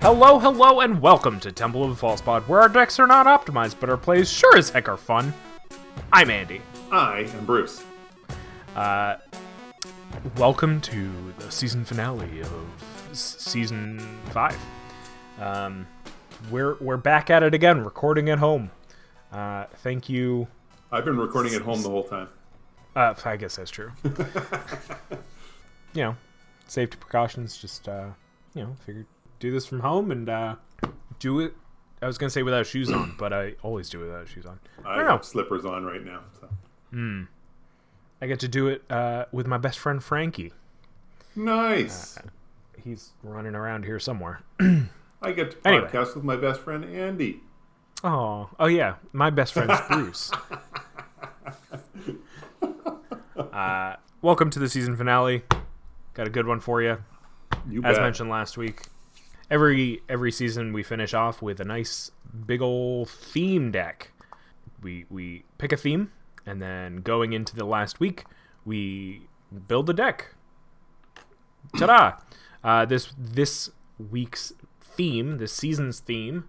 Hello, hello, and welcome to Temple of the False Pod, where our decks are not optimized, but our plays sure as heck are fun. I'm Andy. I am Bruce. Uh, welcome to the season finale of s- season five. Um, we're we're back at it again, recording at home. Uh, thank you. I've been recording at home the whole time. Uh, I guess that's true. you know, safety precautions. Just uh, you know, figured do this from home and uh, do it. I was gonna say without shoes on, but I always do it without shoes on. I don't know. have slippers on right now. So. I get to do it uh, with my best friend Frankie. Nice. He's running around here somewhere. I get to Anyway. podcast with my best friend Andy. Oh, oh yeah, my best friend's Bruce. uh, welcome to the season finale. Got a good one for you. You As bet. mentioned last week, every every season we finish off with a nice big ol' theme deck. We we pick a theme, and then going into the last week, we build a deck. Ta-da! Uh, this this week's theme, this season's theme,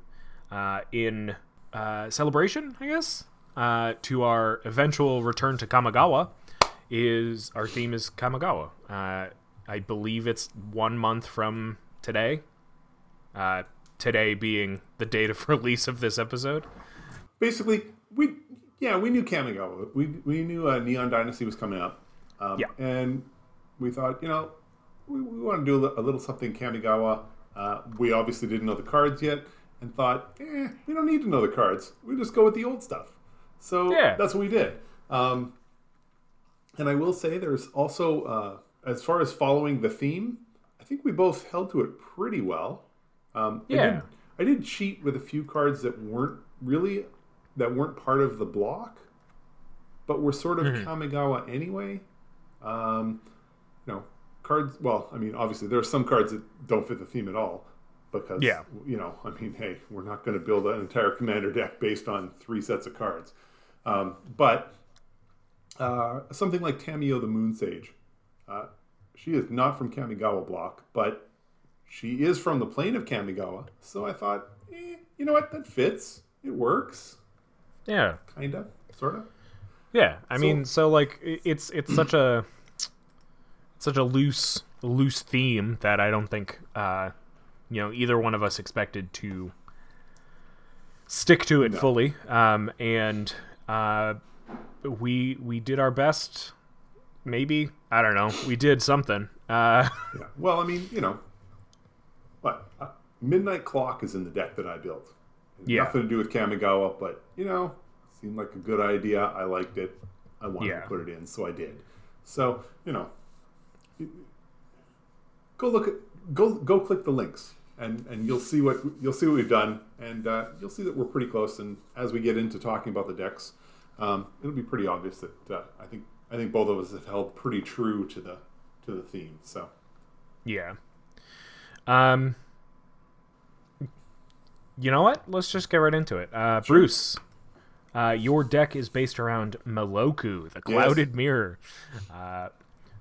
uh, in uh, celebration, I guess, uh, to our eventual return to Kamigawa, is our theme is Kamigawa. Uh, I believe it's one month from today. Uh, today being the date of release of this episode. Basically, we yeah we knew Kamigawa. We we knew uh, Neon Dynasty was coming up. Um, Yeah. And we thought, you know, we, we want to do a, a little something Kamigawa. Uh, we obviously didn't know the cards yet, and thought, eh, we don't need to know the cards. We just go with the old stuff. So Yeah. that's what we did. Um, and I will say, there's also uh, as far as following the theme, I think we both held to it pretty well. Um, I Yeah. did, I did cheat with a few cards that weren't really that weren't part of the block, but were sort of Kamigawa anyway. Um, you know, cards. Well, I mean, obviously there are some cards that don't fit the theme at all because Yeah. you know, I mean, hey, we're not going to build an entire commander deck based on three sets of cards. Um, but uh, something like Tamiyo the Moon Sage, uh, she is not from Kamigawa block, but she is from the plane of Kamigawa. So I thought, eh, you know what, that fits. It works, Yeah, kinda, sorta. yeah. I mean, so like it's it's such a such a loose loose theme that I don't think uh, you know either one of us expected to stick to it fully. Um, and uh, we we did our best. Maybe I don't know. We did something. Uh, Yeah. Well, I mean, you know, what uh, Midnight Clock is in the deck that I built. Yeah. Nothing to do with Kamigawa, but you know, seemed like a good idea. I liked it. I wanted Yeah. to put it in, so I did. So you know, go look at go go click the links, and and you'll see what you'll see what we've done, and uh, you'll see that we're pretty close. And as we get into talking about the decks, um, it'll be pretty obvious that uh, I think I think both of us have held pretty true to the to the theme. So. Yeah. Um. You know what? Let's just get right into it. Uh, Bruce, uh, your deck is based around Meloku, the Clouded Mirror. Uh,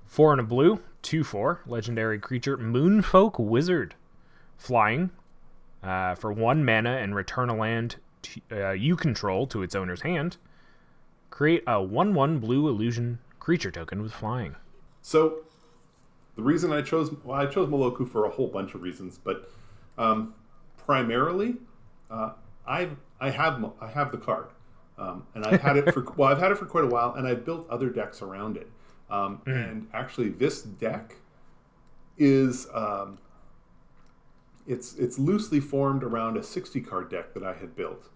four and a blue, two four, legendary creature, Moonfolk Wizard, flying, uh, for one mana and return a land t- uh, you control to its owner's hand. Create a one one blue illusion creature token with flying. So, the reason I chose well, I chose Meloku for a whole bunch of reasons, but um, primarily, uh, I I have I have the card, um, and I've had it for well I've had it for quite a while, and I've built other decks around it. Um, And actually, this deck is um, it's it's loosely formed around a 60 card deck that I had built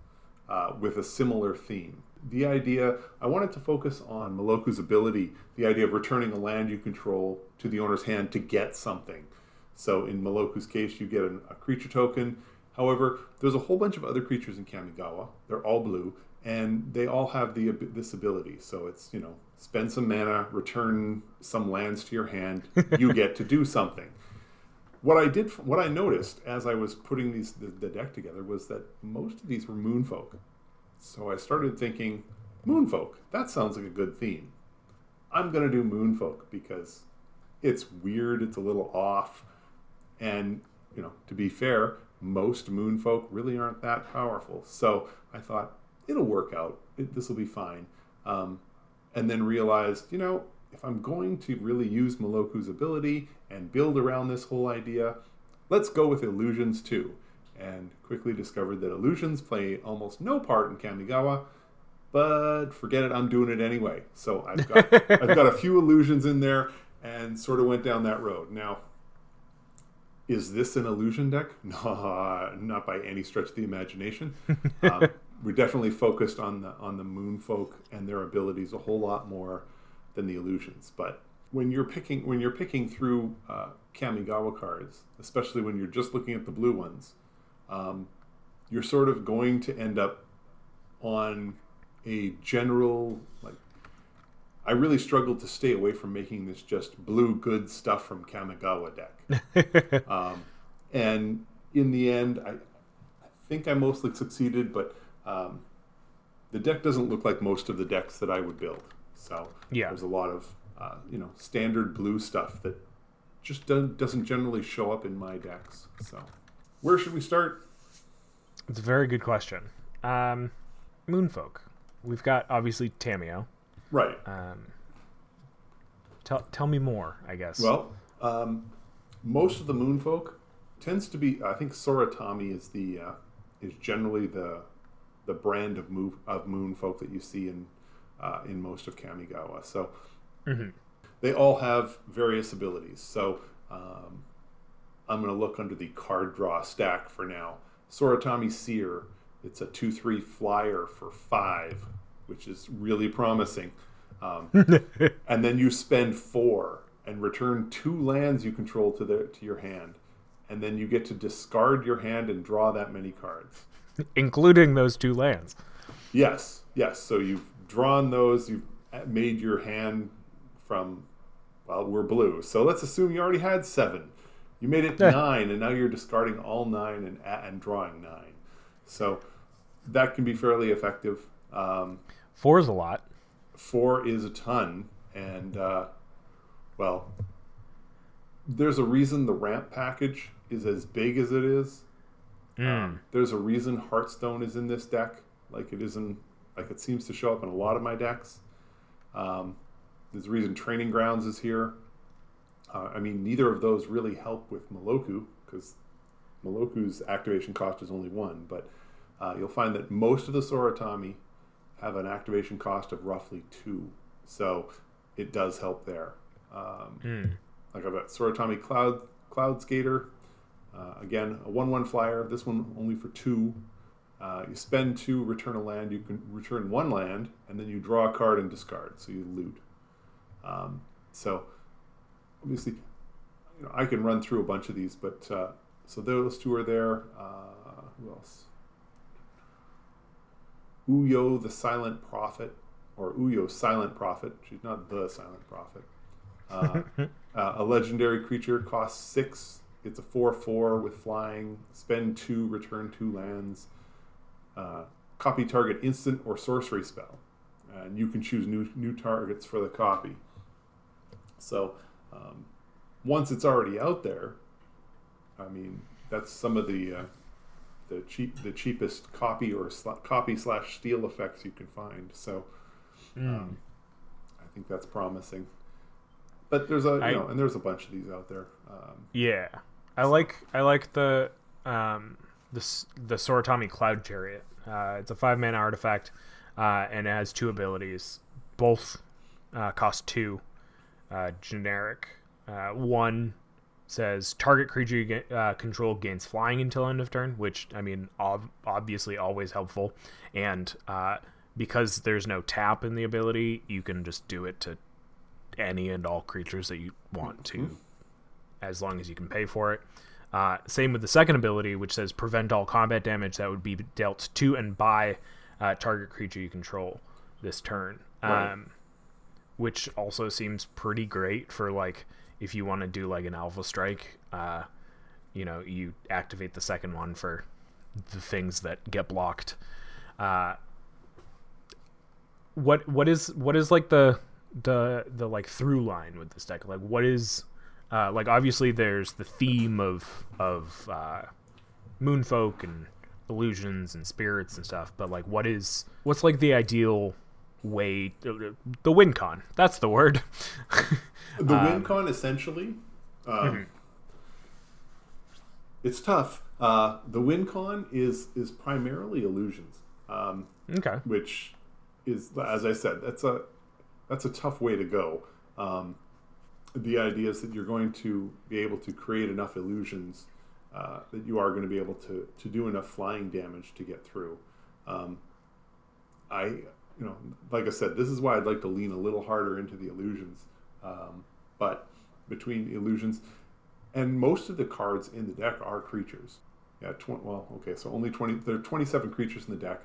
uh, with a similar theme. The idea I wanted to focus on Meloku's ability, the idea of returning a land you control to the owner's hand to get something. So in Meloku's case, you get an, a creature token. However, there's a whole bunch of other creatures in Kamigawa. They're all blue, and they all have the this ability. So it's you know spend some mana, return some lands to your hand. You get to do something what I did, what I noticed as I was putting these the, the deck together was that most of these were Moonfolk. So I started thinking, Moonfolk. That sounds like a good theme. I'm gonna do Moonfolk because it's weird, it's a little off, and you know, to be fair, most moonfolk really aren't that powerful. So I thought it'll work out. This will be fine. Um, and then realized, you know, if I'm going to really use Meloku's ability and build around this whole idea, let's go with illusions too. And quickly discovered that illusions play almost no part in Kamigawa, but forget it, I'm doing it anyway. So I've got I've got a few illusions in there and sort of went down that road. Now, is this an illusion deck? No, not by any stretch of the imagination. Um, we're definitely focused on the on the moon folk and their abilities a whole lot more than the illusions. But when you're picking when you're picking through uh, Kamigawa cards, especially when you're just looking at the blue ones, um, you're sort of going to end up on a general like. I really struggled to stay away from making this just blue good stuff from Kamigawa deck, um, and in the end, I, I think I mostly succeeded, but um, the deck doesn't look like most of the decks that I would build. So Yeah. there's a lot of uh, you know standard blue stuff that just doesn't doesn't generally show up in my decks. So where should we start? It's a very good question. Um, Moonfolk. We've got obviously Tamiyo. Right. Um, tell tell me more. I guess. Well, um, most of the moonfolk tends to be. I think Soratami is the uh, is generally the the brand of move of moonfolk that you see in uh, in most of Kamigawa. So Mhm. they all have various abilities. So um, I'm going to look under the card draw stack for now. Soratami Seer. It's a two three flyer for five, which is really promising. Um, and then you spend four and return two lands you control to the to your hand, and then you get to discard your hand and draw that many cards. including those two lands. Yes, yes. So you've drawn those. You've made your hand from well, we're blue. So let's assume you already had seven. You made it Yeah. nine, and now you're discarding all nine and and drawing nine. So that can be fairly effective. Um, Four is a lot. four is a ton and uh, well there's a reason the ramp package is as big as it is Mm. there's a reason Heartstone is in this deck like it isn't like it seems to show up in a lot of my decks um, there's a reason training grounds is here uh, i mean neither of those really help with Meloku because Meloku's activation cost is only one but uh, you'll find that most of the soratami have an activation cost of roughly two. So it does help there. Um, Mm. like I've got Soratami Cloud Cloud Skater. Uh, again, a one-one flyer. This one only for two. Uh, you spend two, return a land. You can return one land, and then you draw a card and discard. So you loot. Um, so obviously, you know, I can run through a bunch of these, but uh, so those two are there. Uh, who else? Uyo the Silent Prophet, or Uyo Silent Prophet. She's not the Silent Prophet. Uh, uh, a legendary creature costs six. It's a four-four with flying. Spend two, return two lands. Uh, copy target instant or sorcery spell, and you can choose new new targets for the copy. So um, once it's already out there, I mean that's some of the uh, the cheap the cheapest copy or sla- copy slash steal effects you can find. So um, I think that's promising. But there's a you know, and there's a bunch of these out there. Um, Yeah, I like I like the um the the Soratami Cloud Chariot. Uh, it's a five mana artifact, uh, and it has two abilities. Both uh, cost two. Uh, generic. Uh, one says target creature uh, control gains flying until end of turn, which I mean, ob- obviously always helpful. And uh, because there's no tap in the ability, you can just do it to any and all creatures that you want to as long as you can pay for it. Uh, same with the second ability, which says prevent all combat damage that would be dealt to and by uh, target creature you control this turn. Right. Um, which also seems pretty great for like if you want to do like an alpha strike. Uh, you know, you activate the second one for the things that get blocked. Uh, what what is what is like the the the like through line with this deck? Like what is Uh, like obviously, there's the theme of of uh, moonfolk and illusions and spirits and stuff. But like, what is what's like the ideal way? The win con. That's the word. The win con essentially. Um, It's tough. Uh, the win con is is primarily illusions, um, okay. which is, as I said, that's a that's a tough way to go. Um, the idea is that you're going to be able to create enough illusions uh, that you are going to be able to to do enough flying damage to get through. Um, I, you know, like I said, this is why I'd like to lean a little harder into the illusions. Um, but between illusions and most of the cards in the deck are creatures. Yeah, tw- well, okay, so only twenty. There are twenty-seven creatures in the deck,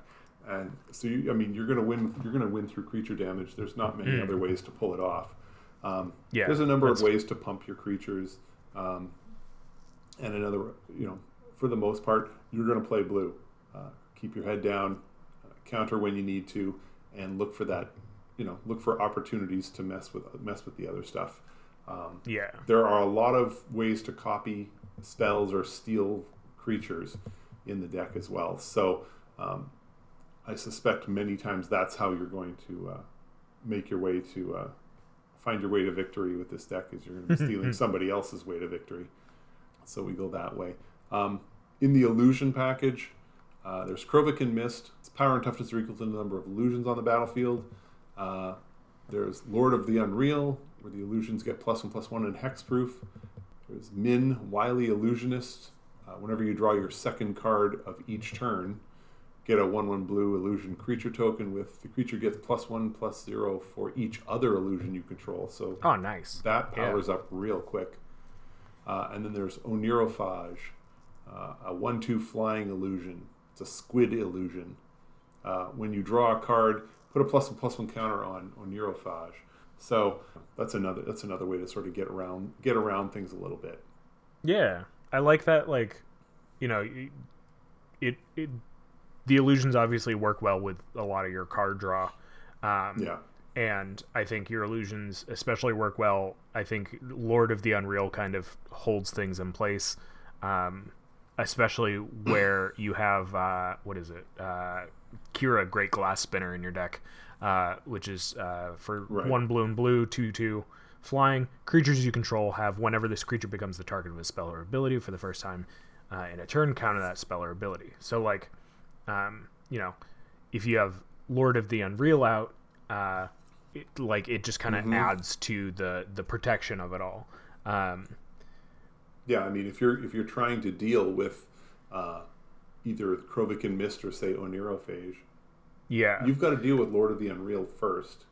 and so you, I mean, you're gonna win. You're gonna win through creature damage. There's not many other ways to pull it off. Um, Yeah, there's a number of ways to pump your creatures, um, and another, you know, for the most part, you're gonna play blue. Uh, keep your head down, uh, counter when you need to, and look for that. You know, look for opportunities to mess with mess with the other stuff. Um, Yeah. there are a lot of ways to copy spells or steal creatures in the deck as well. So um, I suspect many times that's how you're going to uh, make your way to uh, find your way to victory with this deck is you're going to be stealing somebody else's way to victory. So we go that way. Um, in the illusion package, uh, there's Krovikan Mist. Its power and toughness are equal to the number of illusions on the battlefield. Uh, there's Lord of the Unreal, where the illusions get plus one plus one and hexproof. There's Minn, Wily Illusionist. Uh, whenever you draw your second card of each turn, get a 1 1 blue illusion creature token with the creature gets plus 1 plus 0 for each other illusion you control. So Oh, nice. that Yeah. powers up real quick. Uh, and then there's Onirophage, uh, a 1 2 flying illusion. It's a squid illusion. Uh, when you draw a card, put a plus one plus one counter on Onirophage. So that's another that's another way to sort of get around get around things a little bit. Yeah, I like that. Like, you know, it it the illusions obviously work well with a lot of your card draw. Um, Yeah. and I think your illusions especially work well. I think Lord of the Unreal kind of holds things in place, um, especially where you have uh, what is it, uh, Kira Great Glass Spinner in your deck, uh, which is uh, for Right. one blue and blue, two two flying creatures you control have whenever this creature becomes the target of a spell or ability for the first time uh, in a turn, counter that spell or ability. So like, um, you know, if you have Lord of the Unreal out, uh, it, like it just kind of Mhm. adds to the the protection of it all. Um, Yeah, I mean, if you're if you're trying to deal with uh, either Krovikan Mist or say Onirophage, yeah, you've got to deal with Lord of the Unreal first,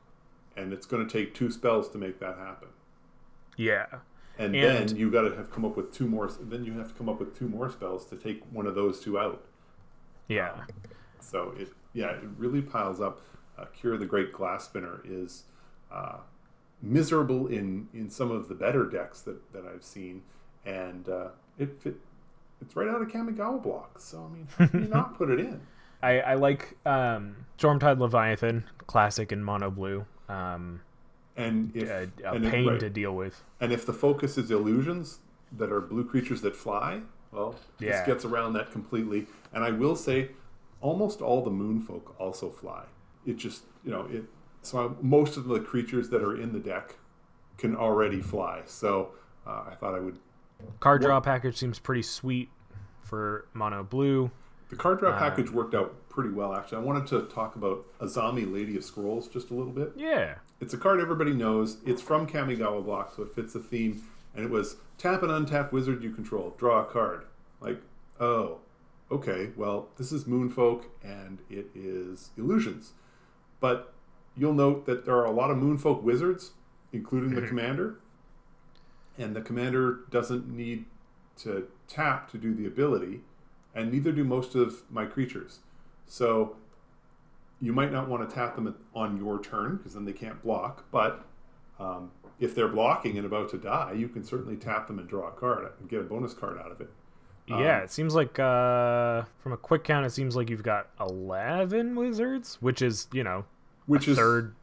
and it's going to take two spells to make that happen. yeah, And, And- then you got to have come up with two more. Then you have to come up with two more spells to take one of those two out. yeah, So it yeah, it really piles up. Uh, Kira the Great Glass Spinner is uh, miserable in in some of the better decks that, that I've seen, and uh, it fit. It's right out of Kamigawa blocks. So I mean, how can you not put it in? I, I like um, Stormtide Leviathan, classic in mono blue. Um, And if a, a and if- pain right. to deal with. And if the focus is illusions that are blue creatures that fly, well, Yeah. this gets around that completely. And I will say, almost all the moonfolk also fly. It just, you know, it. So I, most of the creatures that are in the deck can already fly. So uh, I thought I would. Card draw package seems pretty sweet for mono blue. The card draw Uh, package worked out pretty well, actually. I wanted to talk about Azami Lady of Scrolls just a little bit. Yeah, It's a card everybody knows. It's from Kamigawa block, so it fits the theme. And it was tap an untap wizard you control, draw a card. Like, oh, okay, well, this is Moonfolk and it is illusions. But you'll note that there are a lot of Moonfolk wizards, including the commander. And the commander doesn't need to tap to do the ability, and neither do most of my creatures. So you might not want to tap them on your turn because then they can't block. But um, if they're blocking and about to die, you can certainly tap them and draw a card and get a bonus card out of it. Um, yeah. It seems like uh, from a quick count, it seems like you've got eleven wizards, which is you know Which is third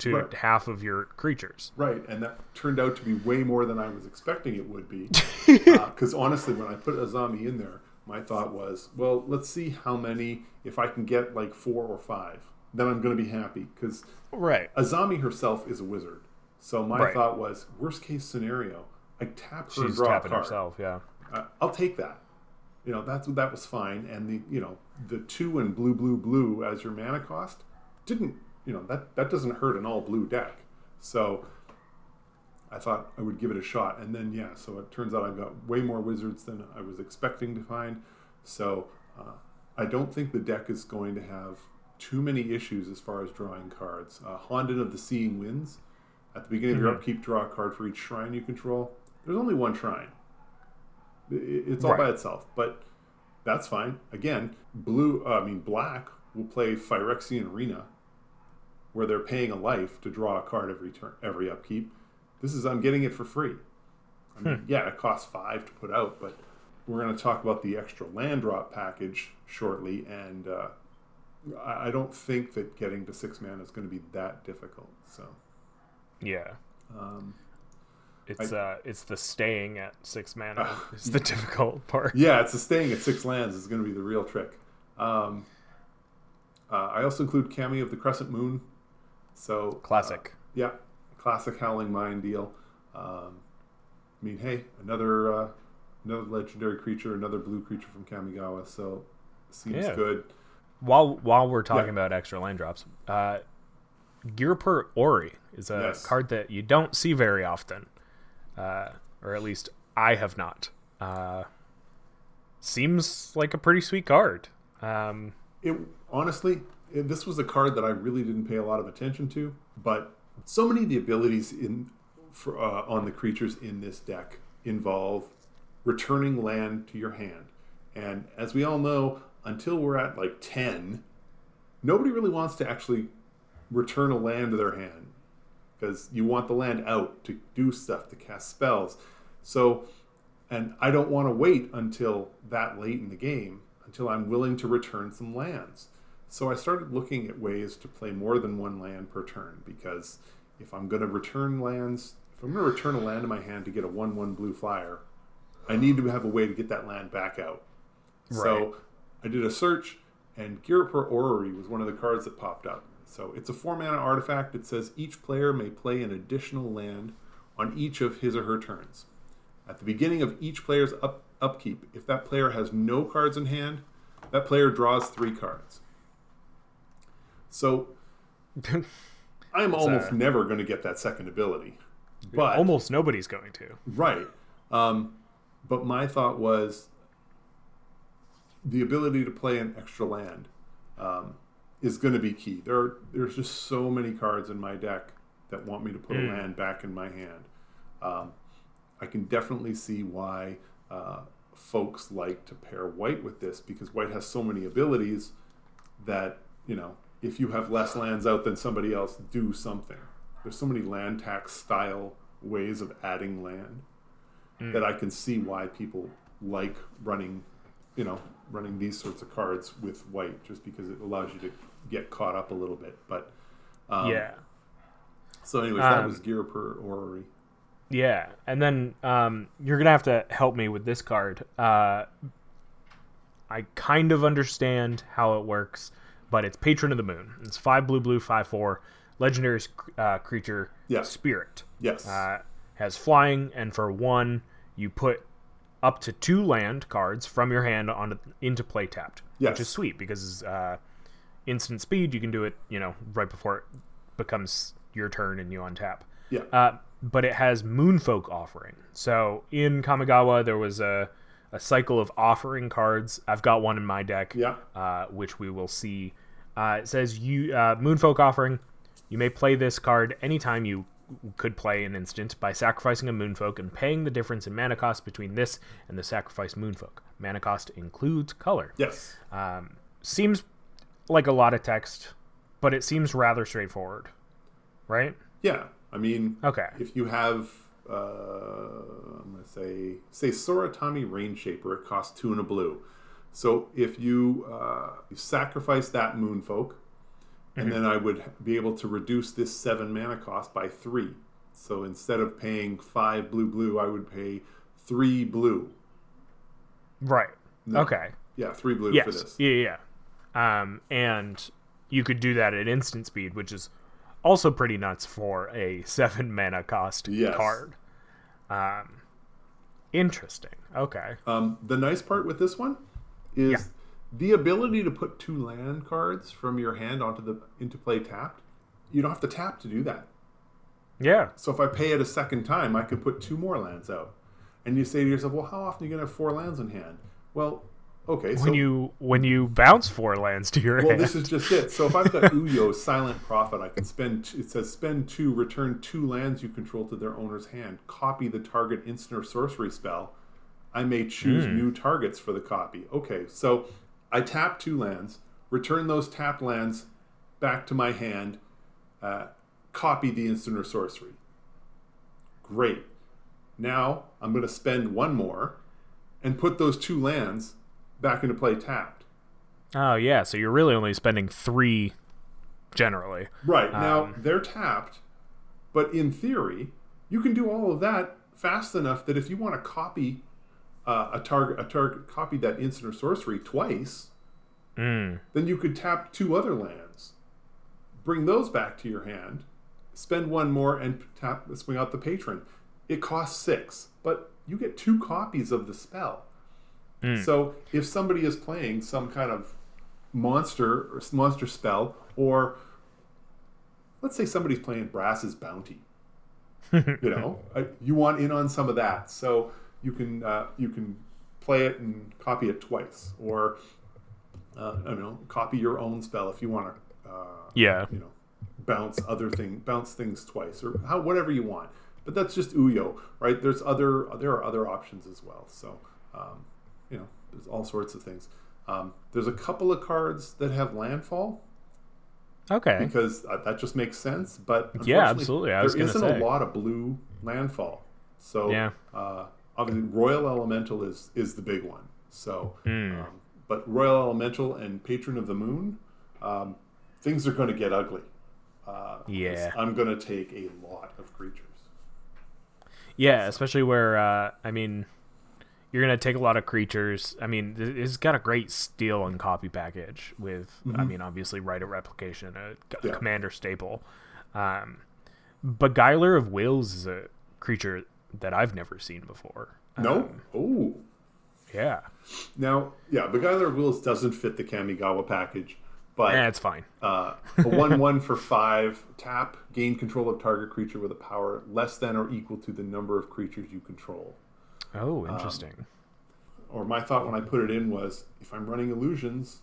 to Right. half of your creatures. Right, and that turned out to be way more than I was expecting it would be. Uh, because honestly, when I put Azami in there, my thought was, well, let's see how many. If I can get like four or five, then I'm going to be happy. Because Right. Azami herself is a wizard. So my Right. thought was, worst case scenario, I tap her, She's draw a tapping card. herself. Yeah. I- I'll take that. You know, that's that was fine. And the you know the two and blue, blue, blue as your mana cost didn't you know that that doesn't hurt an all blue deck. So I thought I would give it a shot, and then yeah, so it turns out I've got way more wizards than I was expecting to find. So uh, I don't think the deck is going to have too many issues as far as drawing cards. Uh, Honden of the Seeing Winds. At the beginning of your upkeep, draw a card for each shrine you control. There's only one shrine. It's all by itself, but that's fine. Again, blue, uh, I mean black will play Phyrexian Arena, where they're paying a life to draw a card every turn, every upkeep. This is I'm getting it for free. I mean, yeah, it costs five to put out, but we're going to talk about the extra land drop package shortly, and uh, I I don't think that getting to six mana is going to be that difficult. So, Yeah. um, It's uh it's the staying at six mana Ah. is the difficult part. yeah, it's the staying at six lands is going to be the real trick. Um, uh, I also include Kami of the Crescent Moon. So Classic. Yeah, classic Howling Mine deal. Um, I mean, hey, another uh, another legendary creature, another blue creature from Kamigawa. So seems Yeah. good. While while we're talking Yeah. about extra land drops, uh Ghirapur Orrery is a Yes. card that you don't see very often. Uh or at least I have not. Uh seems like a pretty sweet card. Um It honestly, this was a card that I really didn't pay a lot of attention to, but so many of the abilities in for, uh, on the creatures in this deck involve returning land to your hand, and as we all know, until we're at like ten, nobody really wants to actually return a land to their hand because you want the land out to do stuff to cast spells. So, and I don't want to wait until that late in the game until I'm willing to return some lands. So I started looking at ways to play more than one land per turn because if I'm going to return lands, if I'm going to return a land to my hand to get a 1 1 blue flyer, I need to have a way to get that land back out. Right. So I did a search, and Ghirapur Orrery was one of the cards that popped up. So it's a four mana artifact. It says each player may play an additional land on each of his or her turns. At the beginning of each player's up, upkeep, if that player has no cards in hand, that player draws three cards. So I'm almost a- never going to get that second ability. But almost nobody's going to. Right. Um, but my thought was the ability to play an extra land um, is going to be key. There are, there's just so many cards in my deck that want me to put a land back in my hand. Um, I can definitely see why uh, folks like to pair white with this because white has so many abilities that, you know, if you have less lands out than somebody else, do something. There's so many land tax style ways of adding land that I can see why people like running, you know, running these sorts of cards with white just because it allows you to get caught up a little bit. But um, yeah. So, anyways, that Um, was Ghirapur Orrery. Yeah, and then um, you're gonna have to help me with this card. Uh, I kind of understand how it works, but it's Patron of the Moon. It's five blue, blue, five four, legendary uh, creature, Yeah. spirit. Yes. Uh, has flying, and for one, you put up to two land cards from your hand on into play tapped, Yes. which is sweet because uh, instant speed. You can do it, you know, right before it becomes your turn and you untap. yeah. Uh, but it has Moonfolk offering. So in Kamigawa, there was a, a cycle of offering cards. I've got one in my deck, Yeah. uh, which we will see. Uh, it says you uh, Moonfolk offering. You may play this card anytime you could play an instant by sacrificing a Moonfolk and paying the difference in mana cost between this and the sacrificed Moonfolk. Mana cost includes color. yes. Um, seems like a lot of text, but it seems rather straightforward, right? Yeah. I mean, Okay. if you have, uh, I'm going to say, say Soratami Rain Shaper, it costs two and a blue. So if you, uh, you sacrifice that Moonfolk, and then I would be able to reduce this seven mana cost by three. So instead of paying five blue blue, I would pay three blue. Right. No. Okay. Yeah, three blue Yes. for this. Yeah, yeah. yeah. Um, and you could do that at instant speed, which is also pretty nuts for a seven mana cost Yes. card. Um, interesting. Okay. Um, the nice part with this one is Yeah. the ability to put two land cards from your hand onto the into play tapped. You don't have to tap to do that. Yeah. So if I pay it a second time, I could put two more lands out. And you say to yourself, well, how often are you going to have four lands in hand? Well, okay. So, When you when you bounce four lands to your well, hand. Well, this is just it. So if I've got Uyo, Silent Prophet, I can spend, it says spend two, return two lands you control to their owner's hand, copy the target instant or sorcery spell. I may choose new targets for the copy. Okay, so I tap two lands, return those tapped lands back to my hand, uh, copy the instant or sorcery. Great. Now I'm going to spend one more and put those two lands back into play tapped. oh yeah. So you're really only spending three, generally. Right. Now Um, they're tapped, but in theory, you can do all of that fast enough that if you want to copy uh, a target, a target, copy that instant or sorcery twice, Mm. then you could tap two other lands, bring those back to your hand, spend one more, and tap swing out the patron. It costs six, but you get two copies of the spell. So if somebody is playing some kind of monster or monster spell, or let's say somebody's playing Brass's Bounty, you know, you want in on some of that, so you can uh, you can play it and copy it twice, or uh, I don't know, copy your own spell if you want to, uh, Yeah. you know, bounce other thing, bounce things twice, or how whatever you want. But that's just Uyo, right? There's other there are other options as well. So, um, you know, there's all sorts of things. Um, there's a couple of cards that have landfall Okay. because uh, that just makes sense. But Yeah, absolutely. I there isn't say. a lot of blue landfall. So Yeah. uh, obviously Roil Elemental is is the big one. So, Hmm. um, but Roil Elemental and Patron of the Moon, um, things are going to get ugly. Uh, Yeah. I'm going to take a lot of creatures. Yeah, especially where uh, I mean, you're gonna take a lot of creatures. I mean, it's got a great steal and copy package with. I mean, obviously, Rite of Replication, a, a Mm-hmm. Yeah. commander staple. Um, Beguiler of Wills is a creature that I've never seen before. No, Um, oh, yeah, now yeah, Beguiler of Wills doesn't fit the Kamigawa package, but eh, it's fine. Uh, a 1 1 for 5 tap, gain control of target creature with a power less than or equal to the number of creatures you control. Oh, um, interesting. Or my thought when I put it in was if I'm running illusions,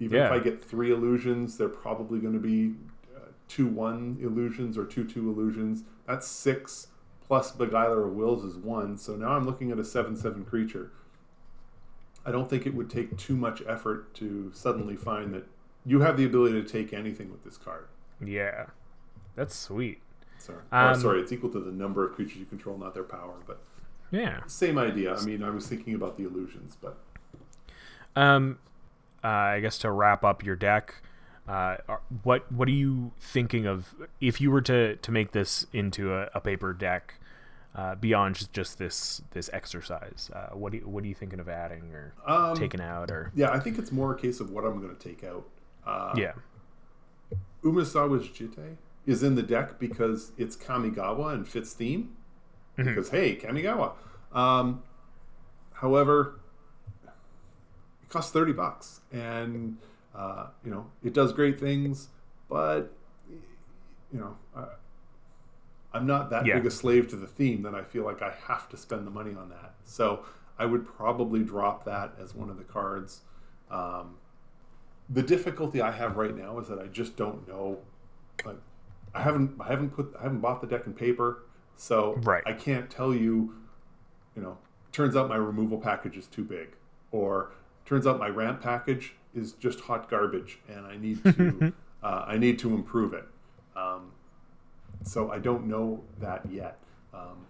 even if I get three illusions, they're probably going to be uh, 2 1 illusions or 2 2 illusions. That's 6 plus Beguiler of Wills is 1. So now I'm looking at a 7 7 creature. I don't think it would take too much effort to suddenly find that you have the ability to take anything with this card. yeah, that's sweet. Sorry. Um, oh, sorry, it's equal to the number of creatures you control, not their power. But Yeah. same idea. I mean, I was thinking about the illusions, but Um, uh, I guess to wrap up your deck, uh, what what are you thinking of if you were to to make this into a, a paper deck uh, beyond just, just this this exercise? Uh, what do you, what are you thinking of adding or um, taking out or yeah, I think it's more a case of what I'm going to take out. Uh, yeah Umezawa's Jitte is in the deck because it's Kamigawa and fits theme. Because hey, Kamigawa. Um, however, it costs thirty bucks, and uh, you know it does great things, but you know uh, I'm not that Yeah. big a slave to the theme that I feel like I have to spend the money on that. So I would probably drop that as one of the cards. Um, the difficulty I have right now is that I just don't know. Like, I haven't, I haven't put, I haven't bought the deck in paper, so Right. I can't tell you. You know, turns out my removal package is too big, or turns out my ramp package is just hot garbage, and I need to, uh, I need to improve it. Um, so I don't know that yet. Um,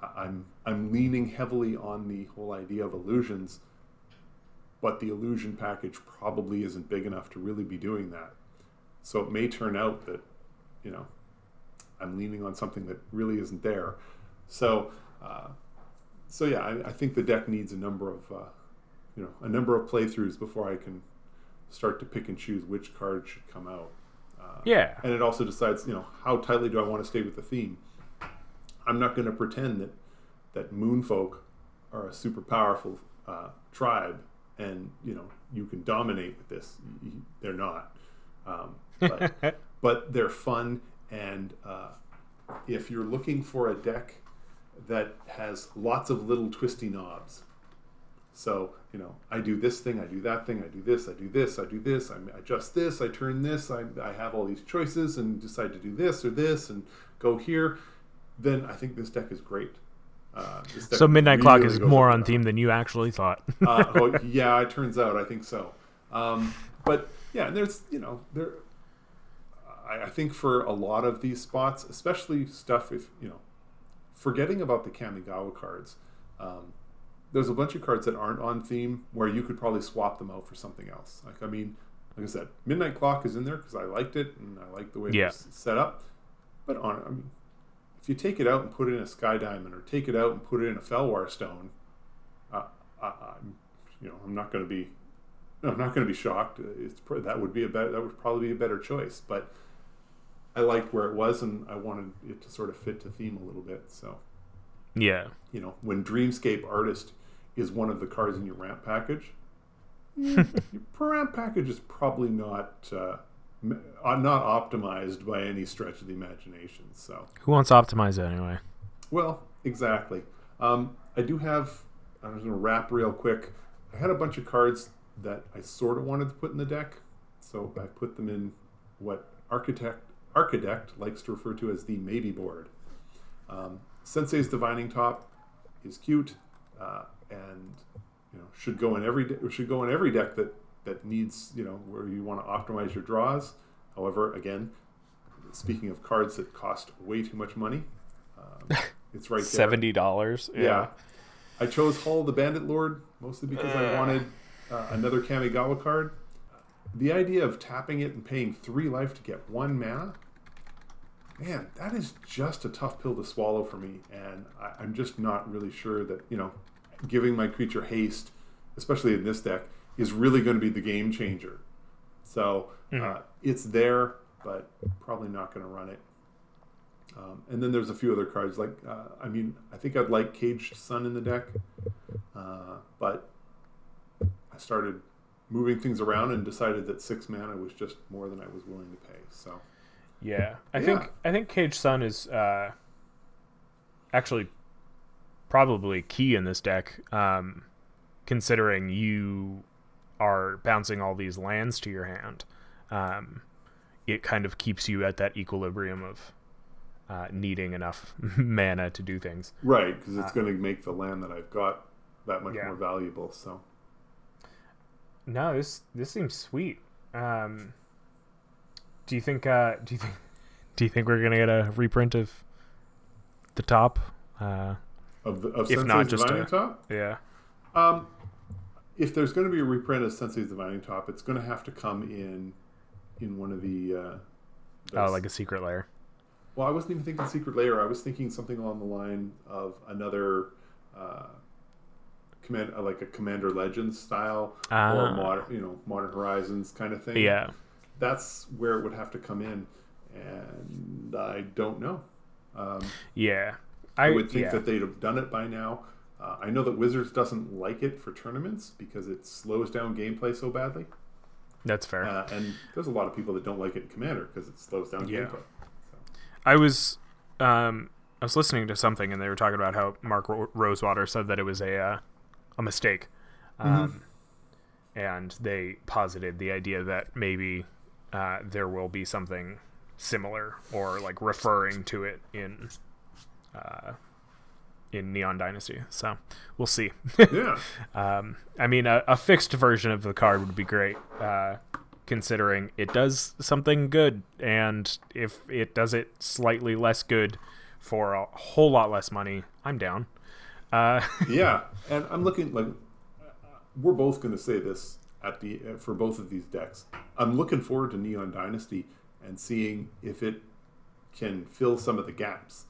I'm I'm leaning heavily on the whole idea of illusions, but the illusion package probably isn't big enough to really be doing that. So it may turn out that, you know, I'm leaning on something that really isn't there. So, uh, so yeah, I, I, think the deck needs a number of, uh, you know, a number of playthroughs before I can start to pick and choose which card should come out. Uh, yeah, and it also decides, you know, how tightly do I want to stay with the theme. I'm not going to pretend that that Moonfolk are a super powerful uh, tribe, and you know you can dominate with this. They're not, um, but, but they're fun. And uh, if you're looking for a deck that has lots of little twisty knobs, so you know I do this thing, I do that thing, I do this, I do this, I do this, I adjust this, I turn this, I, I have all these choices and decide to do this or this and go here. Then I think this deck is great. Uh, so Midnight Clock is more on theme than you actually thought. uh, oh, yeah, it turns out I think so. Um, but yeah, there's you know there. I, I, think for a lot of these spots, especially stuff if you know, forgetting about the Kamigawa cards, um, there's a bunch of cards that aren't on theme where you could probably swap them out for something else. Like I mean, like I said, Midnight Clock is in there because I liked it and I like the way yeah. it's set up. But on, I mean, if you take it out and put it in a sky diamond, or take it out and put it in a Fellwar stone, uh, I, am you know, I'm not going to be, I'm not going to be shocked. It's that would be a better, that would probably be a better choice. But I liked where it was, and I wanted it to sort of fit to theme a little bit. So, yeah, you know, when Dreamscape Artist is one of the cards in your ramp package, your ramp package is probably not. Uh, uh, not optimized by any stretch of the imagination. So who wants to optimize it anyway? Well, exactly. Um, I do have. I'm just gonna wrap real quick. I had a bunch of cards that I sort of wanted to put in the deck, so I put them in what Archidekt Archidekt likes to refer to as the maybe board. Um, Sensei's divining top is cute, uh, and you know should go in every de- should go in every deck that that needs, you know, where you want to optimize your draws. However, again, speaking of cards that cost way too much money, um, it's right there. Seventy dollars. Yeah. yeah. I chose Hall the Bandit Lord mostly because I wanted uh, another Kamigawa card. The idea of tapping it and paying three life to get one mana, man, that is just a tough pill to swallow for me. And I, I'm just not really sure that you know, giving my creature haste, especially in this deck, is really going to be the game changer. So mm-hmm. uh, it's there, but probably not going to run it. Um, and then there's a few other cards like uh, I mean I think I'd like Caged Sun in the deck, uh, but I started moving things around and decided that six mana was just more than I was willing to pay. So yeah, I yeah. think I think Caged Sun is uh, actually probably key in this deck, um, considering you are bouncing all these lands to your hand, um, it kind of keeps you at that equilibrium of uh, needing enough mana to do things. Right, because it's uh, going to make the land that I've got that much yeah. more valuable. So, no, this this seems sweet. Um, do you think? Uh, do you think? Do you think we're gonna get a reprint of the top? Uh, of the of if not just a, top? Yeah. Um, if there's going to be a reprint of Sensei's Divining Top, it's going to have to come in in one of the. Uh, oh, like a Secret Lair. Well, I wasn't even thinking Secret Lair. I was thinking something along the line of another uh, command, uh, like a Commander Legends style or ah. modern, you know, Modern Horizons kind of thing. Yeah, that's where it would have to come in, and I don't know. Um, yeah, I, I would think yeah. that they'd have done it by now. Uh, I know that Wizards doesn't like it for tournaments because it slows down gameplay so badly. That's fair. Uh, and there's a lot of people that don't like it in Commander because it slows down yeah. gameplay. So. I was um, I was listening to something and they were talking about how Mark Ro- Rosewater said that it was a uh, a mistake, mm-hmm. um, mm-hmm. and they posited the idea that maybe uh, there will be something similar or like referring to it in uh, in Neon Dynasty. So we'll see. yeah. Um, I mean, a, a, fixed version of the card would be great, uh, considering it does something good, and if it does it slightly less good for a whole lot less money, I'm down. Uh, yeah, and I'm looking like we're both going to say this. At the uh, for both of these decks. I'm looking forward to Neon Dynasty and seeing if it can fill some of the gaps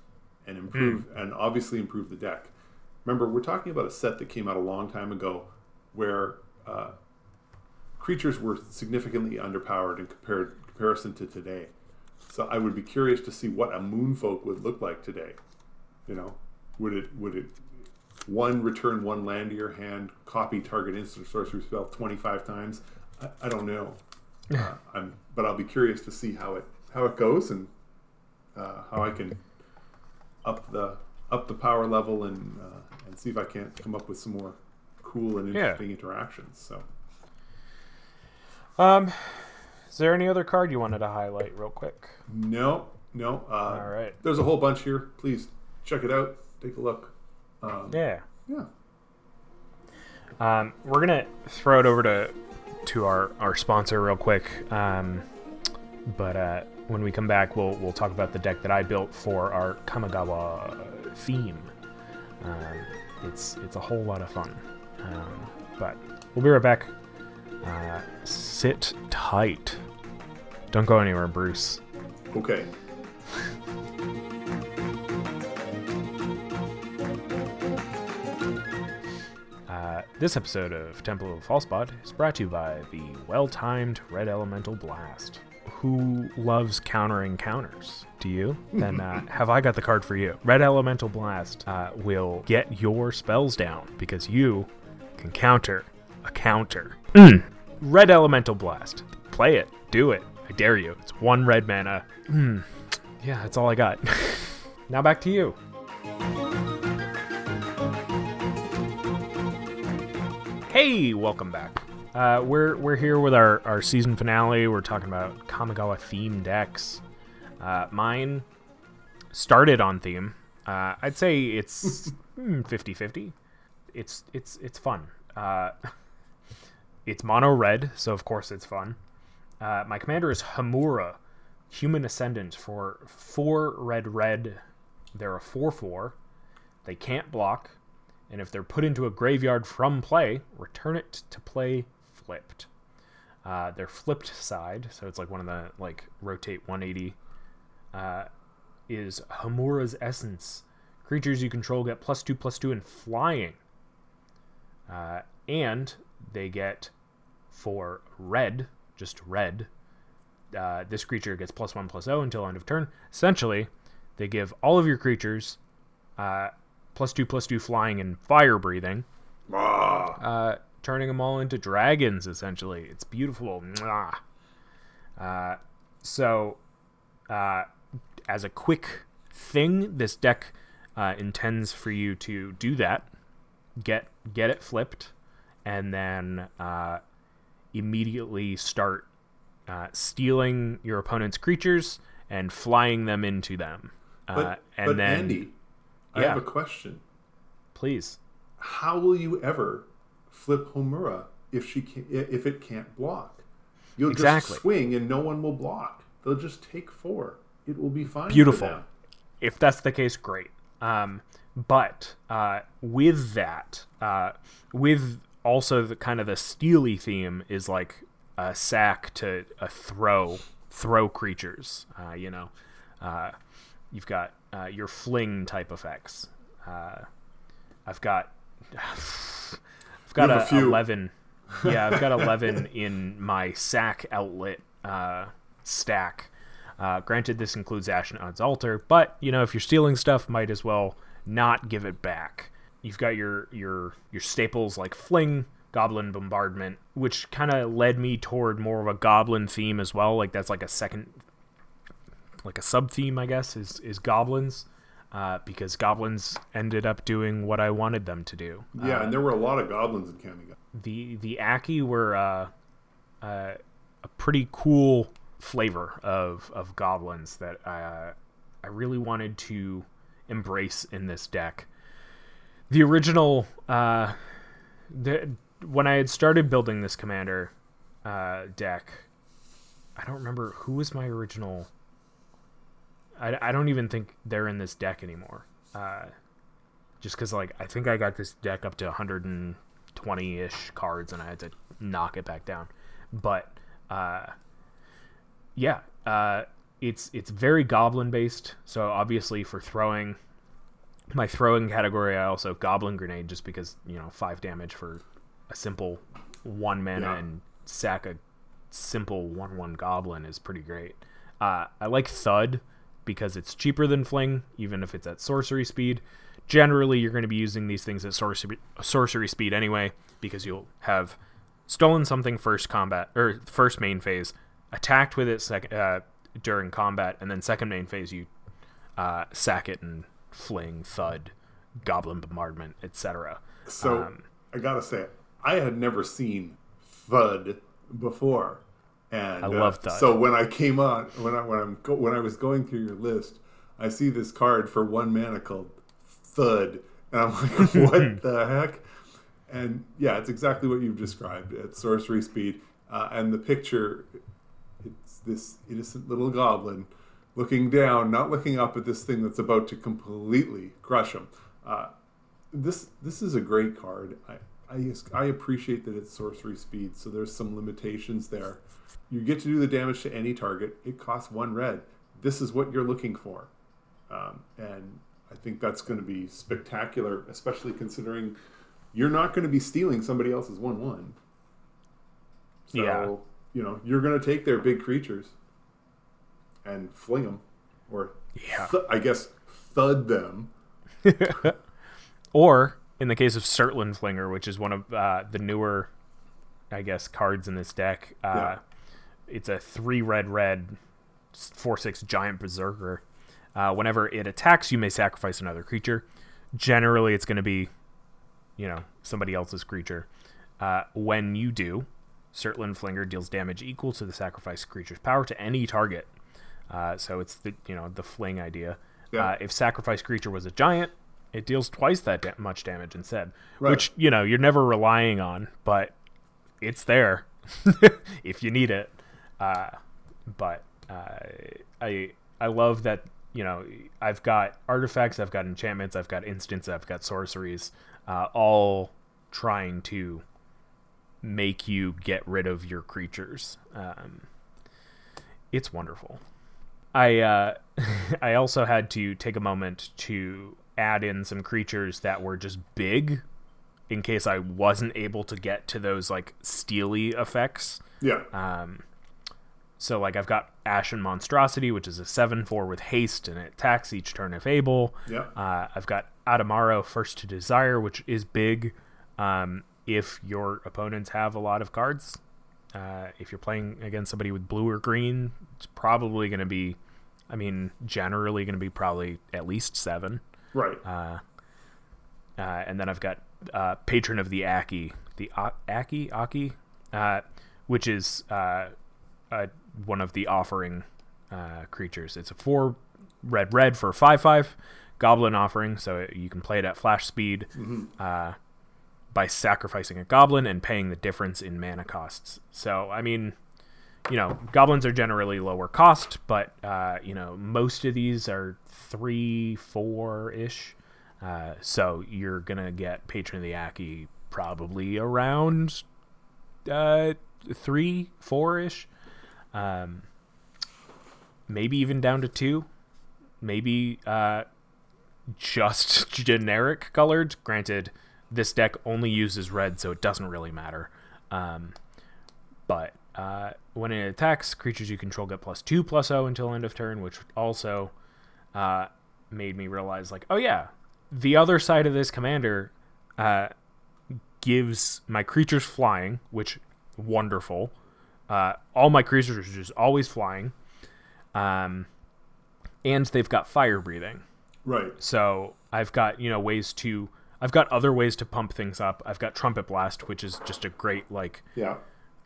and improve and obviously improve the deck. Remember, we're talking about a set that came out a long time ago where uh, creatures were significantly underpowered in compared, comparison to today. So I would be curious to see what a Moonfolk would look like today. You know, would it would it one return one land to your hand, copy target instant sorcery spell twenty five times? I, I don't know. Uh, I'm, but I'll be curious to see how it how it goes and uh, how I can up the up the power level and uh, and see if I can't come up with some more cool and Yeah. interesting interactions. So Um, is there any other card you wanted to highlight real quick? no, no. Uh, All right. There's a whole bunch here. Please check it out. Take a look. Um, Yeah. yeah. Um, we're gonna throw it over to to our, our sponsor real quick. Um, but uh, when we come back, we'll we'll talk about the deck that I built for our Kamigawa theme. Um, it's it's a whole lot of fun. Um, but we'll be right back. Uh, sit tight. Don't go anywhere, Bruce. Okay. Uh, this episode of Temple of Falsebot is brought to you by the well-timed Red Elemental Blast. Who loves countering counters? Do you? Then uh, have I got the card for you? Red Elemental Blast uh, will get your spells down because you can counter a counter. Mm. Red Elemental Blast. Play it. Do it. I dare you. It's one red mana. Mm. Yeah, that's all I got. now back to you. Hey, welcome back. Uh, we're we're here with our, our season finale. We're talking about Kamigawa theme decks. Uh, mine started on theme. Uh, I'd say it's mm, 50-50. It's it's it's fun. Uh, it's mono red, so of course it's fun. Uh, my commander is Homura, human ascendant for four red red. They're a four four. They can't block, and if they're put into a graveyard from play, return it to play flipped. Uh, their flipped side, so it's like one of the like rotate 180, uh, is Homura's essence. Creatures you control get plus two plus two in flying, uh, and they get for red, just red. Uh, this creature gets plus one plus zero until end of turn. Essentially, they give all of your creatures uh, plus two plus two flying and fire breathing, Ah, uh, turning them all into dragons. Essentially, it's beautiful. Uh, so, uh, as a quick thing, this deck uh, intends for you to do that, get get it flipped, and then uh, immediately start uh, stealing your opponent's creatures and flying them into them. Uh, but, and but then, Andy, I Yeah. have a question. please. How will you ever flip Homura if she can, if it can't block? You'll Exactly. just swing and no one will block. They'll just take four. It will be fine. Beautiful. if that's the case, great. Um, but uh, with that, uh, with also the kind of the steely theme is like a sack to a throw, throw creatures. Uh, you know, uh, you've got uh, your fling type effects. Uh, I've got, I've got a, a few. eleven. Yeah, I've got eleven in my sack outlet uh, stack. Uh, granted, this includes Ashnod's Altar, but you know if you're stealing stuff, might as well not give it back. You've got your your your staples like Fling, Goblin Bombardment, which kind of led me toward more of a Goblin theme as well. Like that's like a second, like a sub theme, I guess, is is Goblins, uh, because Goblins ended up doing what I wanted them to do. Yeah, and there were a lot of goblins in Kamigawa. the the Akki were uh, uh, a pretty cool flavor of of goblins that I uh, I really wanted to embrace in this deck. The original uh, the when I had started building this commander uh, deck, I don't remember who was my original. I, I don't even think they're in this deck anymore. Uh, just because like I think I got this deck up to 120 ish cards, and I had to knock it back down. But uh, yeah, uh, it's it's very goblin based. So obviously for throwing, my throwing category, I also goblin grenade just because you know five damage for a simple one mana Yeah. and sack a simple one one goblin is pretty great. Uh, I like thud because it's cheaper than fling, even if it's at sorcery speed. Generally, you're going to be using these things at sorcery sorcery speed anyway because you'll have stolen something first combat or first main phase, attacked with it second uh, during combat, and then second main phase you uh, sack it and fling, thud, goblin bombardment, etc. So Um, I gotta say, I had never seen Thud before, and I uh, love Thud. So when I came on, when I when I'm go, when I was going through your list, I see this card for one mana called Thud, and I'm like, what the heck? And yeah, it's exactly what you've described. It's sorcery speed, uh, and the picture, it's this innocent little goblin looking down, not looking up at this thing that's about to completely crush him. Uh, this this is a great card. I, I I appreciate that it's sorcery speed, so there's some limitations there. You get to do the damage to any target. It costs one red. This is what you're looking for, um, and I think that's going to be spectacular, especially considering you're not going to be stealing somebody else's one one. So Yeah. you know you're going to take their big creatures and fling them, or Yeah. th- I guess thud them. Or in the case of Surtland Flinger, which is one of uh, the newer, I guess, cards in this deck, uh, Yeah. it's a three red red, four six giant berserker. Uh, whenever it attacks, you may sacrifice another creature. Generally, it's going to be, you know, somebody else's creature. Uh, when you do, Surtland Flinger deals damage equal to the sacrificed creature's power to any target. Uh, so it's the you know the fling idea. Yeah. Uh, if sacrificed creature was a giant, it deals twice that da- much damage instead. Right. Which you know you're never relying on, but it's there if you need it. Uh, but uh, I I love that you know I've got artifacts, I've got enchantments, I've got instants, I've got sorceries, uh, all trying to make you get rid of your creatures. Um, it's wonderful. I uh, I also had to take a moment to add in some creatures that were just big, in case I wasn't able to get to those like steely effects. Yeah. Um, so like I've got Ashen Monstrosity, which is a seven four with haste and it attacks each turn if able. Yeah. Uh, I've got Adamaro First to Desire, which is big. Um, if your opponents have a lot of cards, uh, if you're playing against somebody with blue or green, it's probably going to be, I mean, generally going to be probably at least seven. Right. Uh, uh, and then I've got uh, Patron of the Akki, the A- Akki Akki, uh, which is uh, uh, one of the offering uh, creatures. It's a four red red for five five goblin offering, so you can play it at flash speed uh, by sacrificing a goblin and paying the difference in mana costs. So I mean. You know, goblins are generally lower cost, but uh, you know most of these are three, four ish. Uh, so you're gonna get Patron of the Akki probably around uh, three, four ish, um, maybe even down to two, maybe uh, just generic colored. Granted, this deck only uses red, so it doesn't really matter. Um, but uh, when it attacks, creatures you control get plus two plus O until end of turn, which also uh, made me realize, like, oh yeah, the other side of this commander uh, gives my creatures flying, which wonderful. Uh, all my creatures are just always flying, um, and they've got fire breathing. Right. So I've got you know ways to I've got other ways to pump things up. I've got trumpet blast, which is just a great like Yeah.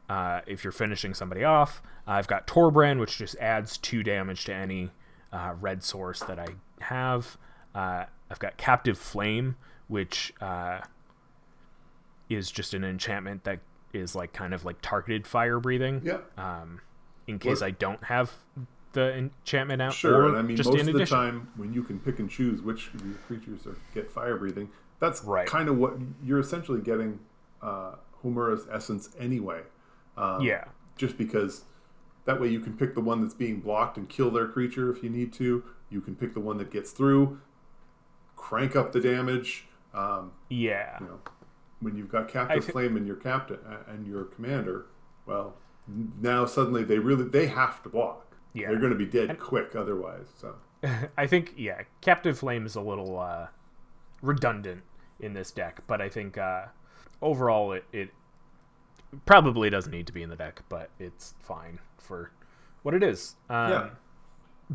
Uh, if you're finishing somebody off. I've got Torbran, which just adds two damage to any uh, red source that I have. Uh, I've got Captive Flame, which uh, is just an enchantment that is like kind of like targeted fire breathing. Yeah. Um, in case Well- I don't have the enchantment out, Sure, or and I mean just most in of the addition. time when you can pick and choose which of your creatures are, get fire breathing, that's Right. kind of what you're essentially getting uh, essence anyway. Um, yeah. Just because that way you can pick the one that's being blocked and kill their creature if you need to. You can pick the one that gets through, crank up the damage. Um, Yeah. you know, when you've got captive thi- flame and your captain uh, and your commander, well, now suddenly they really they have to block. Yeah. They're going to be dead quick otherwise. So I think yeah, Captive Flame is a little uh, redundant in this deck, but I think uh, overall it, it probably doesn't need to be in the deck, but it's fine for what it is. Um, Yeah.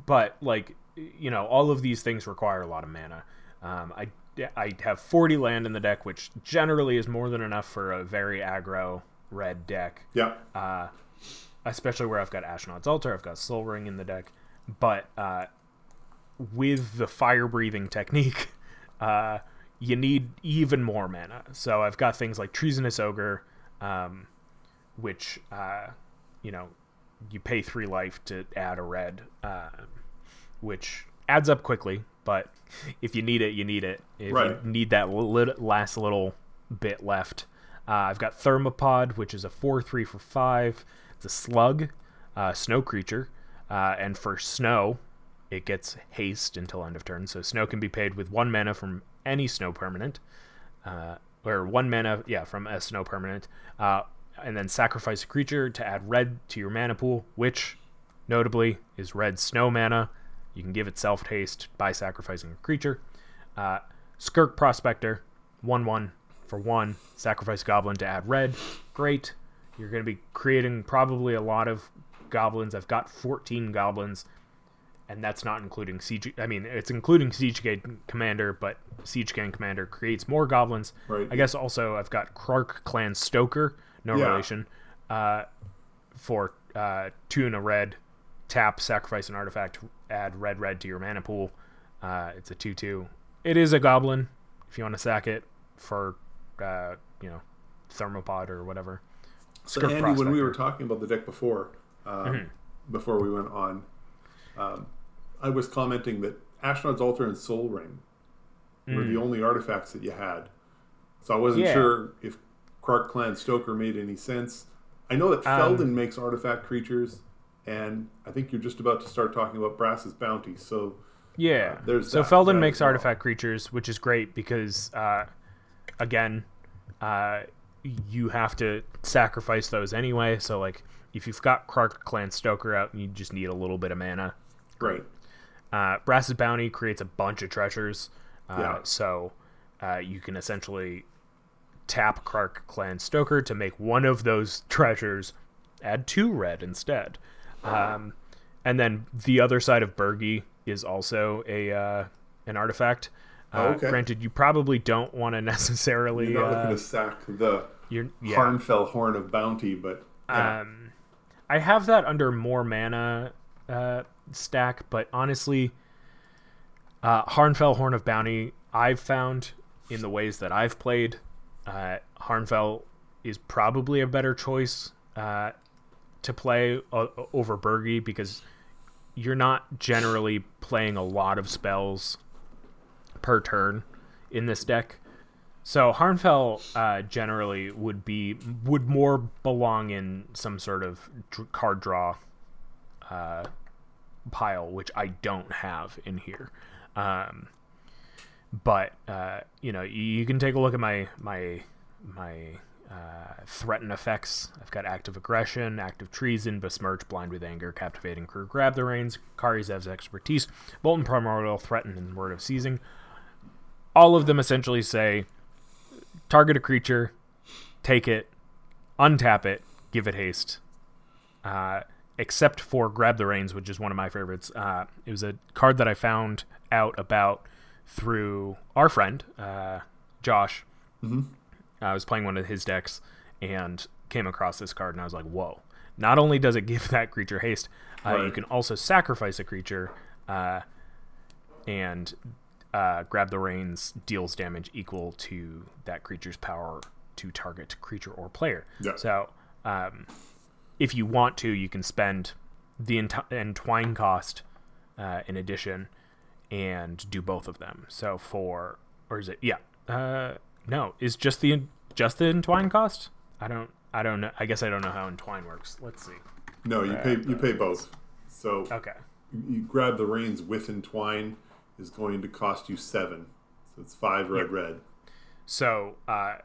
But like you know, all of these things require a lot of mana. Um, I I have 40 land in the deck, which generally is more than enough for a very aggro red deck yeah, uh, especially where I've got Ashnod's Altar, I've got Sol Ring in the deck. But uh, with the fire breathing technique, uh, you need even more mana. So I've got things like Treasonous Ogre, um, which, uh, you know, you pay three life to add a red, uh, which adds up quickly. But if you need it, you need it. If Right. you need that lit- last little bit left, uh, I've got Thermopod, which is a 4 3 for 5. It's a slug, uh, snow creature. Uh, and for snow, it gets haste until end of turn. So snow can be paid with one mana from any snow permanent. Or one mana, yeah, from a snow permanent. Uh, and then sacrifice a creature to add red to your mana pool, which notably is red snow mana. You can give itself haste by sacrificing a creature. Uh, Skirk Prospector, 1 1 for 1. Sacrifice Goblin to add red. Great. You're going to be creating probably a lot of goblins. I've got 14 goblins, and that's not including Siege. I mean, it's including Siege Gang Commander, but Siege Gang Commander creates more goblins. Right. I guess also I've got Krark Clan Stoker, no Yeah. relation, uh, for uh, two and a red. Tap, sacrifice an artifact, add red red to your mana pool. Uh, it's a 2 2. It is a goblin if you want to sack it for, uh, you know, Thermopod or whatever. So Andy, when we were talking about the deck before, um, Mm-hmm. before we went on, um, I was commenting that Ashnod's Altar and Sol Ring were the only artifacts that you had. So I wasn't Mm. Yeah. sure if Krark Clan Stoker made any sense. I know that Um, Feldon makes artifact creatures, and I think you're just about to start talking about Brass's Bounty. So Yeah. Uh, there's so that- Feldon that makes well. artifact creatures, which is great because, uh, again, uh, you have to sacrifice those anyway. So, like, if you've got Krark Clan Stoker out and you just need a little bit of mana, great. Uh, Brass's Bounty creates a bunch of treasures. Uh, Yeah. So uh, you can essentially tap Krark Clan Stoker to make one of those treasures add two red instead. Um, and then the other side of Birgi is also a uh, an artifact. Uh, Oh, okay. Granted, you probably don't want to necessarily. You're not uh, looking to sack the you're, yeah. Harnfel Horn of Bounty, but yeah. Um, I have that under more mana uh, stack, but honestly, uh, Harnfel Horn of Bounty, I've found in the ways that I've played, uh, Harnfel is probably a better choice uh, to play o- over Birgi because you're not generally playing a lot of spells per turn in this deck. So Harnfel uh, generally would be would more belong in some sort of card draw uh, pile, which I don't have in here. Um, but uh, you know, you, can take a look at my my my uh, threaten effects. I've got active aggression, active treason, besmirch, blind with anger, captivating crew, grab the reins, Kari Zev's expertise, molten primordial, threaten, and word of seizing. All of them essentially say target a creature, take it, untap it, give it haste. Uh, except for grab the reins, which is one of my favorites. Uh, it was a card that I found out about through our friend uh, Josh. I was playing one of his decks and came across this card, and I was like, "Whoa!" Not only does it give that creature haste, uh, you can also sacrifice a creature, uh, and uh, grab the reins deals damage equal to that creature's power to target creature or player. Yeah. So, um, if you want to, you can spend the ent- entwine cost uh, in addition and do both of them. So for or is it yeah uh, no is just the just the entwine cost? I don't. I don't know. I guess I don't know how entwine works. Let's see. No, you pay you pay both. So Okay. you, you grab the reins with entwine is going to cost you seven. So it's five red red. So, uh,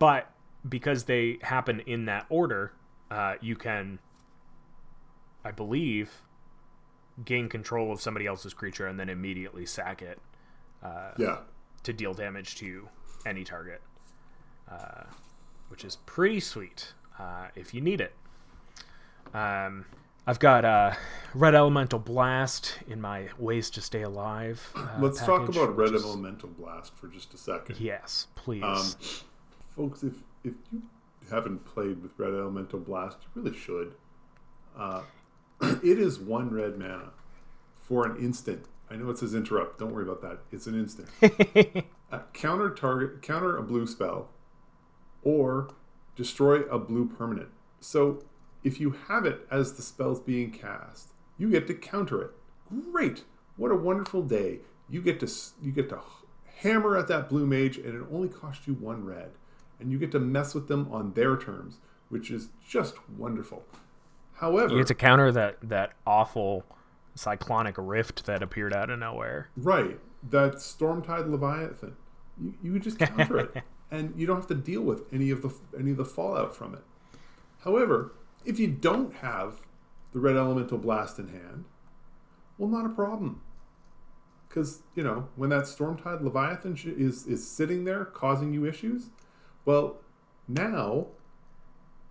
but because they happen in that order, uh, you can, I believe, gain control of somebody else's creature and then immediately sack it Yeah. to deal damage to any target, uh, which is pretty sweet uh, if you need it. Um, I've got uh, Red Elemental Blast in my Ways to Stay Alive. Uh, Let's talk about Red is- Elemental Blast for just a second. Yes, please. Um, folks, if if you haven't played with Red Elemental Blast, you really should. Uh, it is one red mana for an instant. I know it says interrupt. Don't worry about that. It's an instant. uh, counter target, counter a blue spell, or destroy a blue permanent. So if you have it as the spell's being cast, you get to counter it. Great! What a wonderful day. You get to you get to hammer at that blue mage, and it only costs you one red, and you get to mess with them on their terms, which is just wonderful. However, You get to counter that that awful cyclonic rift that appeared out of nowhere. Right. That Stormtide Leviathan. You, you just counter it. And you don't have to deal with any of the any of the fallout from it. However, if you don't have the red elemental blast in hand, well not a problem. Cuz, you know, when that Stormtide Leviathan sh- is is sitting there causing you issues, well, now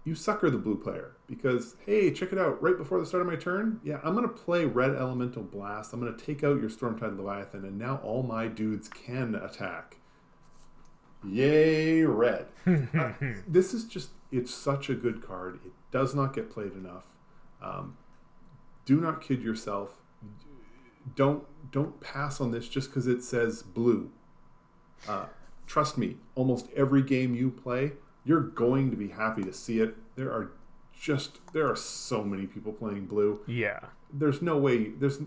you sucker the blue player because hey check it out right before the start of my turn yeah i'm going to play red elemental blast i'm going to take out your stormtide leviathan and now all my dudes can attack. Yay red. Uh, this is just it's such a good card it does not get played enough. Um, do not kid yourself. Don't don't pass on this just because it says blue. Uh, trust me, almost every game you play, you're going to be happy to see it. There are just there are so many people playing blue. Yeah. There's no way. There's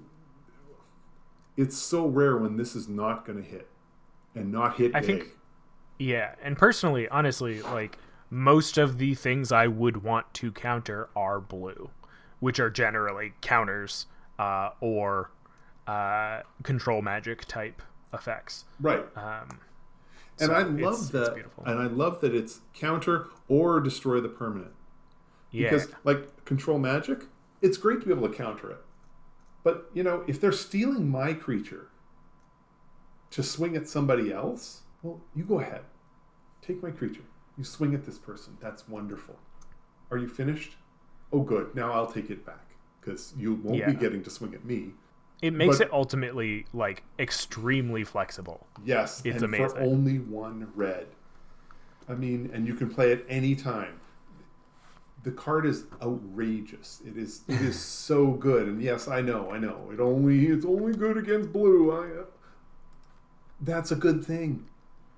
it's so rare when this is not going to hit and not hit I big. think- Yeah, and personally, honestly, like most of the things I would want to counter are blue, which are generally counters uh, or uh, control magic type effects. right. Um, and so I love it's that. beautiful. And I love that it's counter or destroy the permanent. yeah, Because like control magic, it's great to be able to counter it. But you know, if they're stealing my creature to swing at somebody else, well, you go ahead. Take my creature. You swing at this person. That's wonderful. Are you finished? Oh good. Now I'll take it back because you won't Yeah. be getting to swing at me. It makes but- it ultimately like extremely flexible. Yes, It's and amazing. for only one red. I mean, and you can play it any time. The card is outrageous. It is it is so good. And yes, I know, I know. It only it's only good against blue. I, uh, that's a good thing.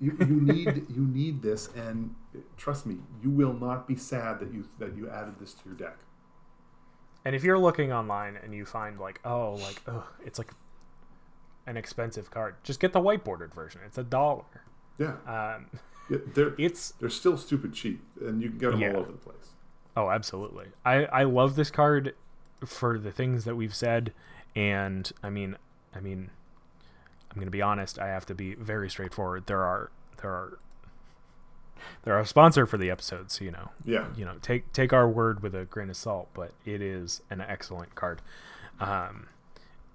You, you need you need this, and trust me, you will not be sad that you that you added this to your deck. And if you're looking online and you find like, oh, like, oh, it's like an expensive card, just get the white bordered version. It's a dollar. Yeah, Um, Yeah, they're it's they're still stupid cheap, and you can get them Yeah. all over the place. Oh, absolutely. I I love this card for the things that we've said, and I mean, I mean, I'm gonna be honest. I have to be very straightforward. There are there are there are our sponsor for the episode, so you know, Yeah, you know, take take our word with a grain of salt. But it is an excellent card, um,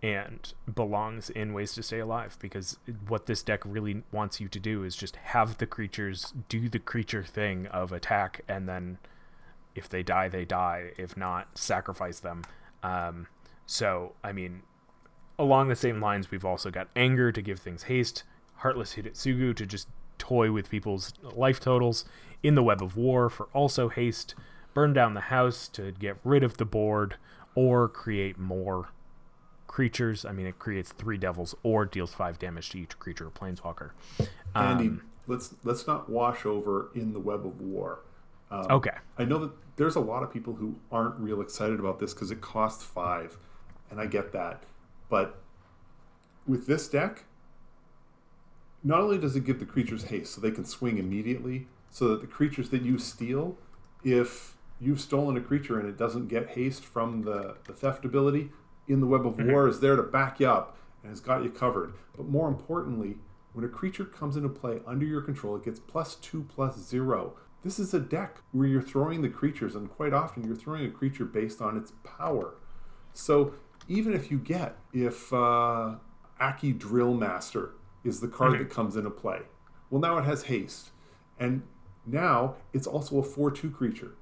and belongs in ways to stay alive because what this deck really wants you to do is just have the creatures do the creature thing of attack and then if they die they die. If not sacrifice them. Um, so i mean along the same lines we've also got anger to give things haste heartless hidetsugu to just toy with people's life totals in the web of war for also haste burn down the house to get rid of the board or create more creatures i mean it creates three devils or deals five damage to each creature or planeswalker Andy, Um, let's let's not wash over in the web of war. Um, okay I know that there's a lot of people who aren't real excited about this because it costs five, and I get that. But with this deck, not only does it give the creatures haste so they can swing immediately, so that the creatures that you steal, if you've stolen a creature and it doesn't get haste from the, the theft ability, in the Web of Mm-hmm. War is there to back you up and has got you covered. But more importantly, when a creature comes into play under your control, it gets plus two plus zero. This is a deck where you're throwing the creatures, and quite often you're throwing a creature based on its power. So even if you get, if uh, Akki Drill Master is the card that comes into play, well, now it has haste. And now it's also a 4 2 creature.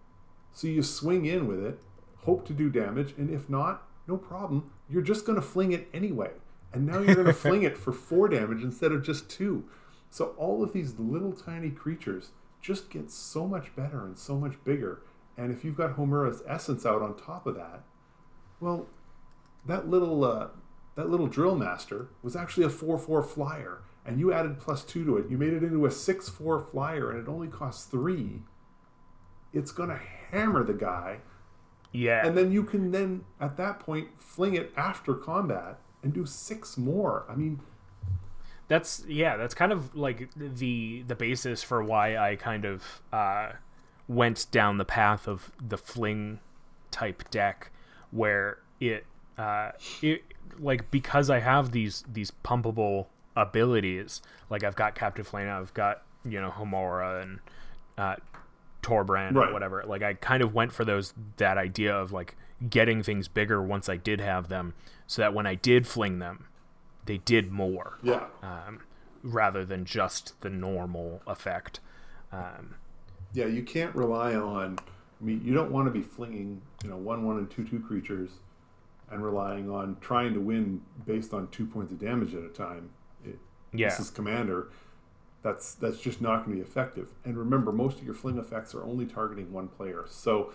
So you swing in with it, hope to do damage, and if not, no problem. You're just going to fling it anyway. And now you're going to fling it for 4 damage instead of just 2. So all of these little tiny creatures just get so much better and so much bigger. And if you've got Homura's essence out on top of that, well, that little uh, that little drill master was actually a four four flyer, and you added plus two to it. You made it into a six four flyer, and it only costs three. It's gonna hammer the guy, Yeah. and then you can then at that point fling it after combat and do six more. I mean, that's yeah that's kind of like the the basis for why i kind of uh went down the path of the fling type deck where it uh it like because i have these these pumpable abilities like i've got captive flame i've got you know homura and uh torbran Right. or whatever like i kind of went for those that idea of like getting things bigger once i did have them so that when i did fling them they did more yeah, um, rather than just the normal effect. Um, yeah. You can't rely on. I mean, you don't want to be flinging you know one one and two two creatures, and relying on trying to win based on two points of damage at a time. It, yeah, this is commander that's that's just not going to be effective. And remember most of your fling effects are only targeting one player. So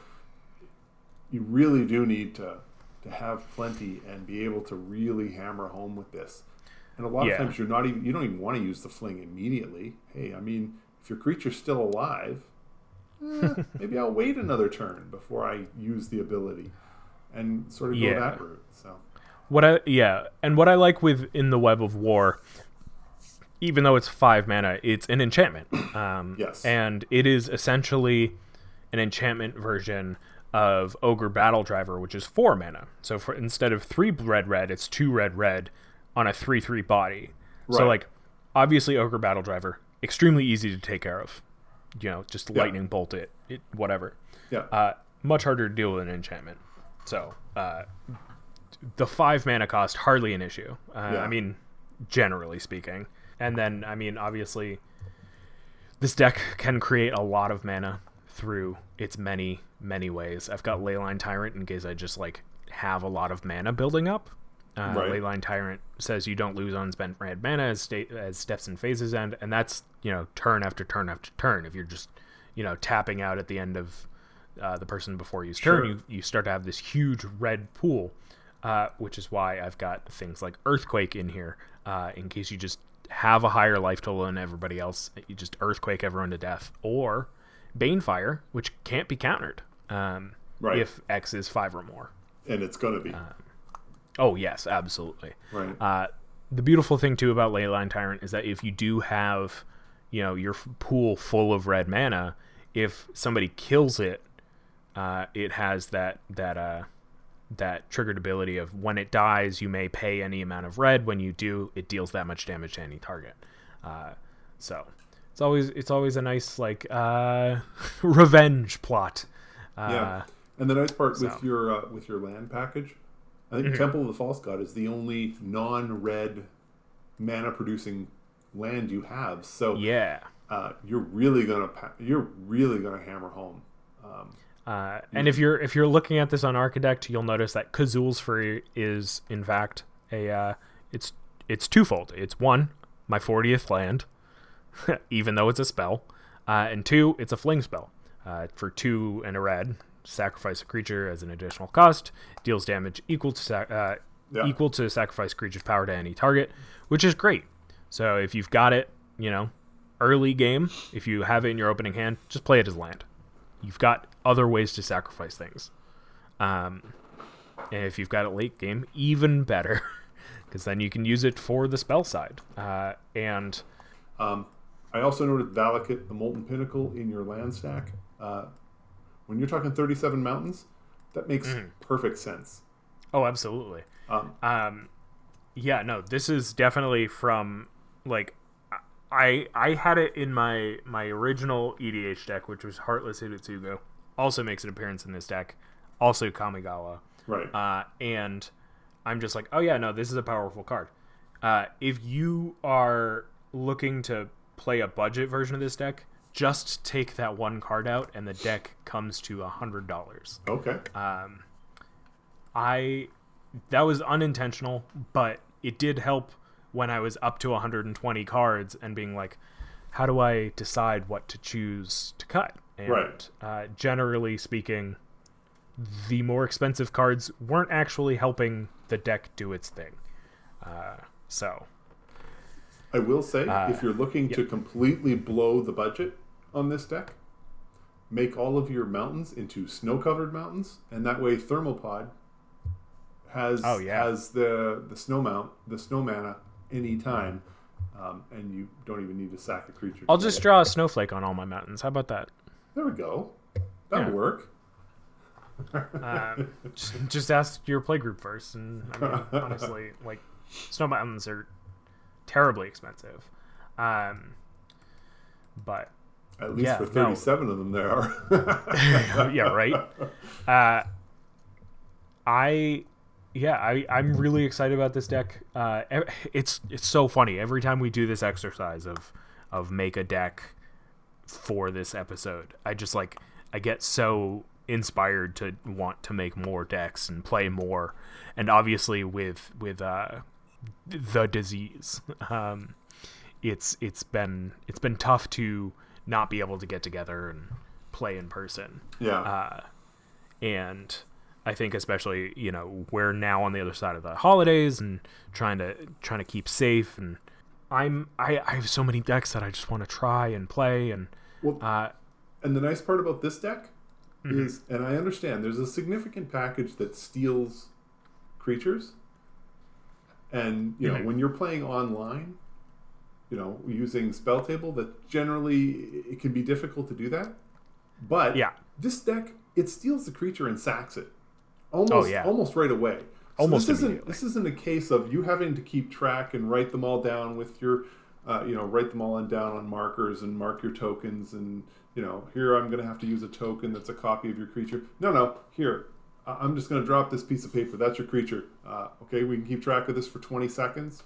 you really do need to to have plenty and be able to really hammer home with this. And a lot Yeah. of times you're not even you don't even want to use the fling immediately. Hey i mean if your creature's still alive eh, maybe i'll wait another turn before i use the ability and sort of go Yeah. that route so what I yeah, and what I like with in the Web of War, even though it's five mana, it's an enchantment. Um, Yes. and it is essentially an enchantment version of Ogre Battle Driver, which is four mana. So for instead of three red red, it's two red red on a three three body. Right. So like obviously Ogre Battle Driver, extremely easy to take care of. You know, just lightning bolt it, it whatever. yeah Uh, much harder to deal with an enchantment. So uh, the five mana cost hardly an issue. Uh, Yeah. I mean, generally speaking. And then I mean, obviously, this deck can create a lot of mana through its many many ways. I've got Leyline Tyrant in case I just like have a lot of mana building up. Uh, Right. Leyline Tyrant says you don't lose unspent red mana as, sta- as steps and phases end, and that's you know turn after turn after turn. If you're just you know tapping out at the end of uh, the person before you's Sure. turn, you you start to have this huge red pool, uh, which is why I've got things like Earthquake in here uh, in case you just have a higher life total than everybody else. You just Earthquake everyone to death, or Banefire, which can't be countered um, Right. if X is five or more. and it's going to be Oh yes, absolutely. right Uh, the beautiful thing too about Leyline Tyrant is that if you do have, you know, your f- pool full of red mana, if somebody kills it, uh, it has that that uh, that triggered ability of when it dies, you may pay any amount of red. When you do, it deals that much damage to any target. Uh, so it's always it's always a nice like uh, revenge plot. Uh, Yeah, and the nice part so- with your uh, with your land package, I think Temple of the False God is the only non-red mana producing land you have. So yeah. uh, you're really gonna you're really gonna hammer home. Um, Uh, and if you're if you're looking at this on Archidekt, you'll notice that Kazuul's Fury is in fact a uh, it's it's twofold. It's one, my 40th land, even though it's a spell, uh, and two, it's a fling spell. Uh, for two and a red, sacrifice a creature as an additional cost, deals damage equal to sac- uh, Yeah. equal to sacrifice creature's power to any target, which is great. So if you've got it, you know, early game, if you have it in your opening hand, just play it as land you've got other ways to sacrifice things. Um, and if you've got it late game, even better, because then you can use it for the spell side. Uh, and um, I also noted Valakut, the Molten Pinnacle, in your land stack. Uh, when you're talking 37 mountains, that makes Mm-hmm. perfect sense. Oh, absolutely. Um, Um, yeah, no, this is definitely from like I I had it in my my original EDH deck, which was Heartless Hidetsugu. Also makes an appearance in this deck. Also Kamigawa. right. Uh, and I'm just like, oh yeah, no, this is a powerful card. Uh, if you are looking to play a budget version of this deck, just take that one card out, and the deck comes to a hundred dollars. okay. I that was unintentional, but it did help when I was up to 120 cards and being like, how do I decide what to choose to cut? And Right. uh, generally speaking, the more expensive cards weren't actually helping the deck do its thing. Uh, so I will say, Uh, if you're looking to completely blow the budget on this deck, make all of your mountains into snow-covered mountains, and that way Thermopod has Oh, yeah. has the the snow mount, the snow mana anytime, um, and you don't even need to sack a creature. I'll just it. draw a snowflake on all my mountains. How about that? There we go. That'll Yeah. work. Uh, just, just ask your playgroup first, and I mean, honestly, like snow mountains are terribly expensive. Um, but At least Yeah, for no. 37 of them, there are. yeah, right. Uh, I yeah, I I'm really excited about this deck. Uh, it's it's so funny every time we do this exercise of of make a deck for this episode. I just like I get so inspired to want to make more decks and play more, and obviously with with uh, the disease, um, it's it's been it's been tough to not be able to get together and play in person yeah. uh, and I think especially you know we're now on the other side of the holidays and trying to trying to keep safe and I'm I, I have so many decks that I just want to try and play and well, uh, And the nice part about this deck Mm-hmm. is, and I understand, there's a significant package that steals creatures. And, you know, Mhm. when you're playing online, you know, using spell table, that generally it can be difficult to do that. But Yeah. this deck, it steals the creature and sacks it. Almost, Oh, yeah. almost right away. So Almost this isn't this isn't a case of you having to keep track and write them all down with your uh, you know write them all on down on markers and mark your tokens and you know here I'm going to have to use a token that's a copy of your creature. No, no, here I'm just going to drop this piece of paper. That's your creature. Uh, okay, we can keep track of this for 20 seconds.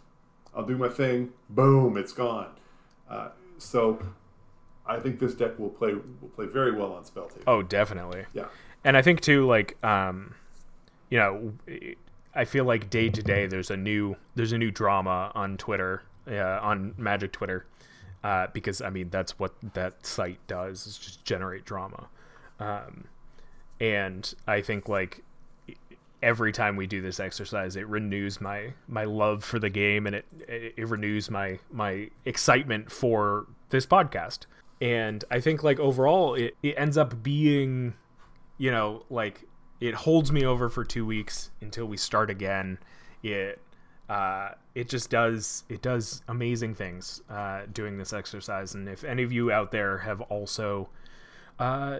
I'll do my thing. Boom, it's gone. Uh, so I think this deck will play will play very well on spell table. oh definitely Yeah. and I think too like um you know I feel like day to day there's a new there's a new drama on Twitter uh, on Magic Twitter uh, because I mean that's what that site does is just generate drama. Um, and I think like every time we do this exercise it renews my my love for the game and it it, renews my my excitement for this podcast. And I think like overall it, it ends up being you know, like it holds me over for two weeks until we start again. It uh, it just does it does amazing things uh, doing this exercise. And if any of you out there have also uh,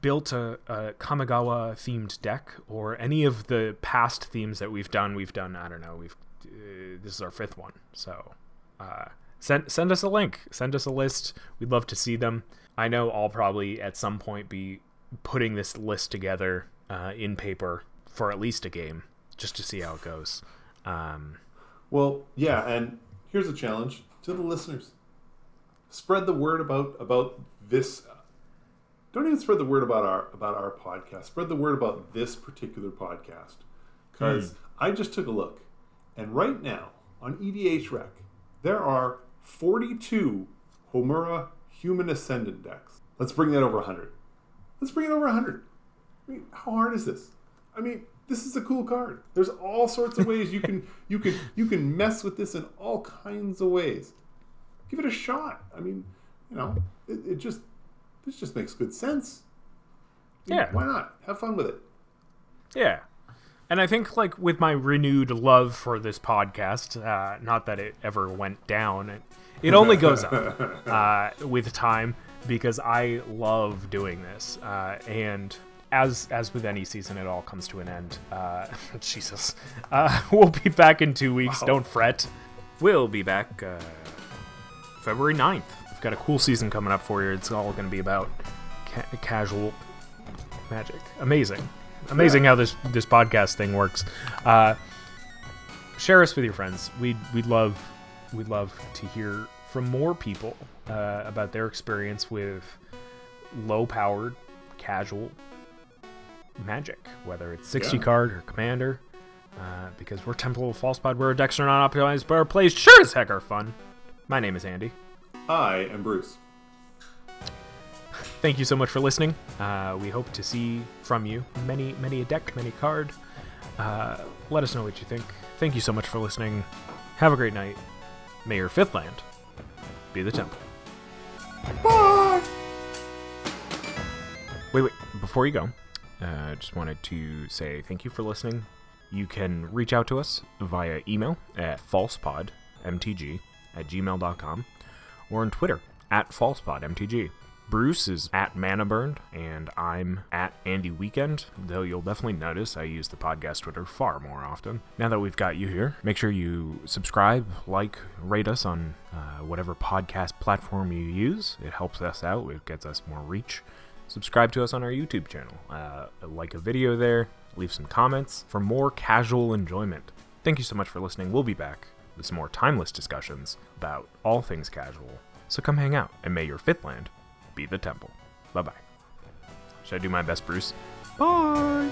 built a, a Kamigawa themed deck or any of the past themes that we've done, we've done I don't know we've uh, this is our fifth one. So uh, send send us a link, send us a list. We'd love to see them. I know I'll probably at some point be putting this list together uh, in paper for at least a game just to see how it goes. Um, Well, yeah, and here's a challenge to the listeners: spread the word about about this. Don't even spread the word about our about our podcast. Spread the word about this particular podcast, because I just took a look, and right now on EDH Rec, there are 42 Homura Human Ascendant decks. Let's bring that over 100. Let's bring it over 100. I mean, how hard is this? I mean, this is a cool card. There's all sorts of ways you can you can you can mess with this in all kinds of ways. Give it a shot. I mean, you know, it, it just this just makes good sense. Yeah. Why not? Have fun with it. Yeah. And I think like with my renewed love for this podcast, uh, not that it ever went down, it, It only goes up uh, with time because I love doing this. Uh, and as as with any season, it all comes to an end. Uh, Jesus, uh, we'll be back in two weeks. Wow. Don't fret. We'll be back uh, February 9th. We've got a cool season coming up for you. It's all going to be about ca- casual magic. Amazing, amazing how this this podcast thing works. Uh, share us with your friends. We'd we'd love we'd love to hear from more people uh, about their experience with low powered casual magic, whether it's 60 Yeah. card or commander. Uh, because we're Temple of False Falsepod, we're decks are not optimized, but our plays sure as heck are fun. My name is Andy. I am Bruce. Thank you so much for listening. Uh, we hope to see from you many, many a deck, many card. Uh, let us know what you think. Thank you so much for listening. Have a great night. May your fifth land be the temple. Bye. Wait, wait. Before you go, I uh, just wanted to say thank you for listening. You can reach out to us via email at falsepodmtg at gmail.com or on Twitter at falsepodmtg. Bruce is at Manaburned, and I'm at Andy Weekend, though you'll definitely notice I use the podcast Twitter far more often. Now that we've got you here, make sure you subscribe, like, rate us on uh, whatever podcast platform you use. It helps us out, it gets us more reach subscribe to us on our YouTube channel. Uh, like a video there, leave some comments for more casual enjoyment. Thank you so much for listening. We'll be back with some more timeless discussions about all things casual. So come hang out, and may your fifth land be the temple. Bye bye. Should I do my best, Bruce? Bye!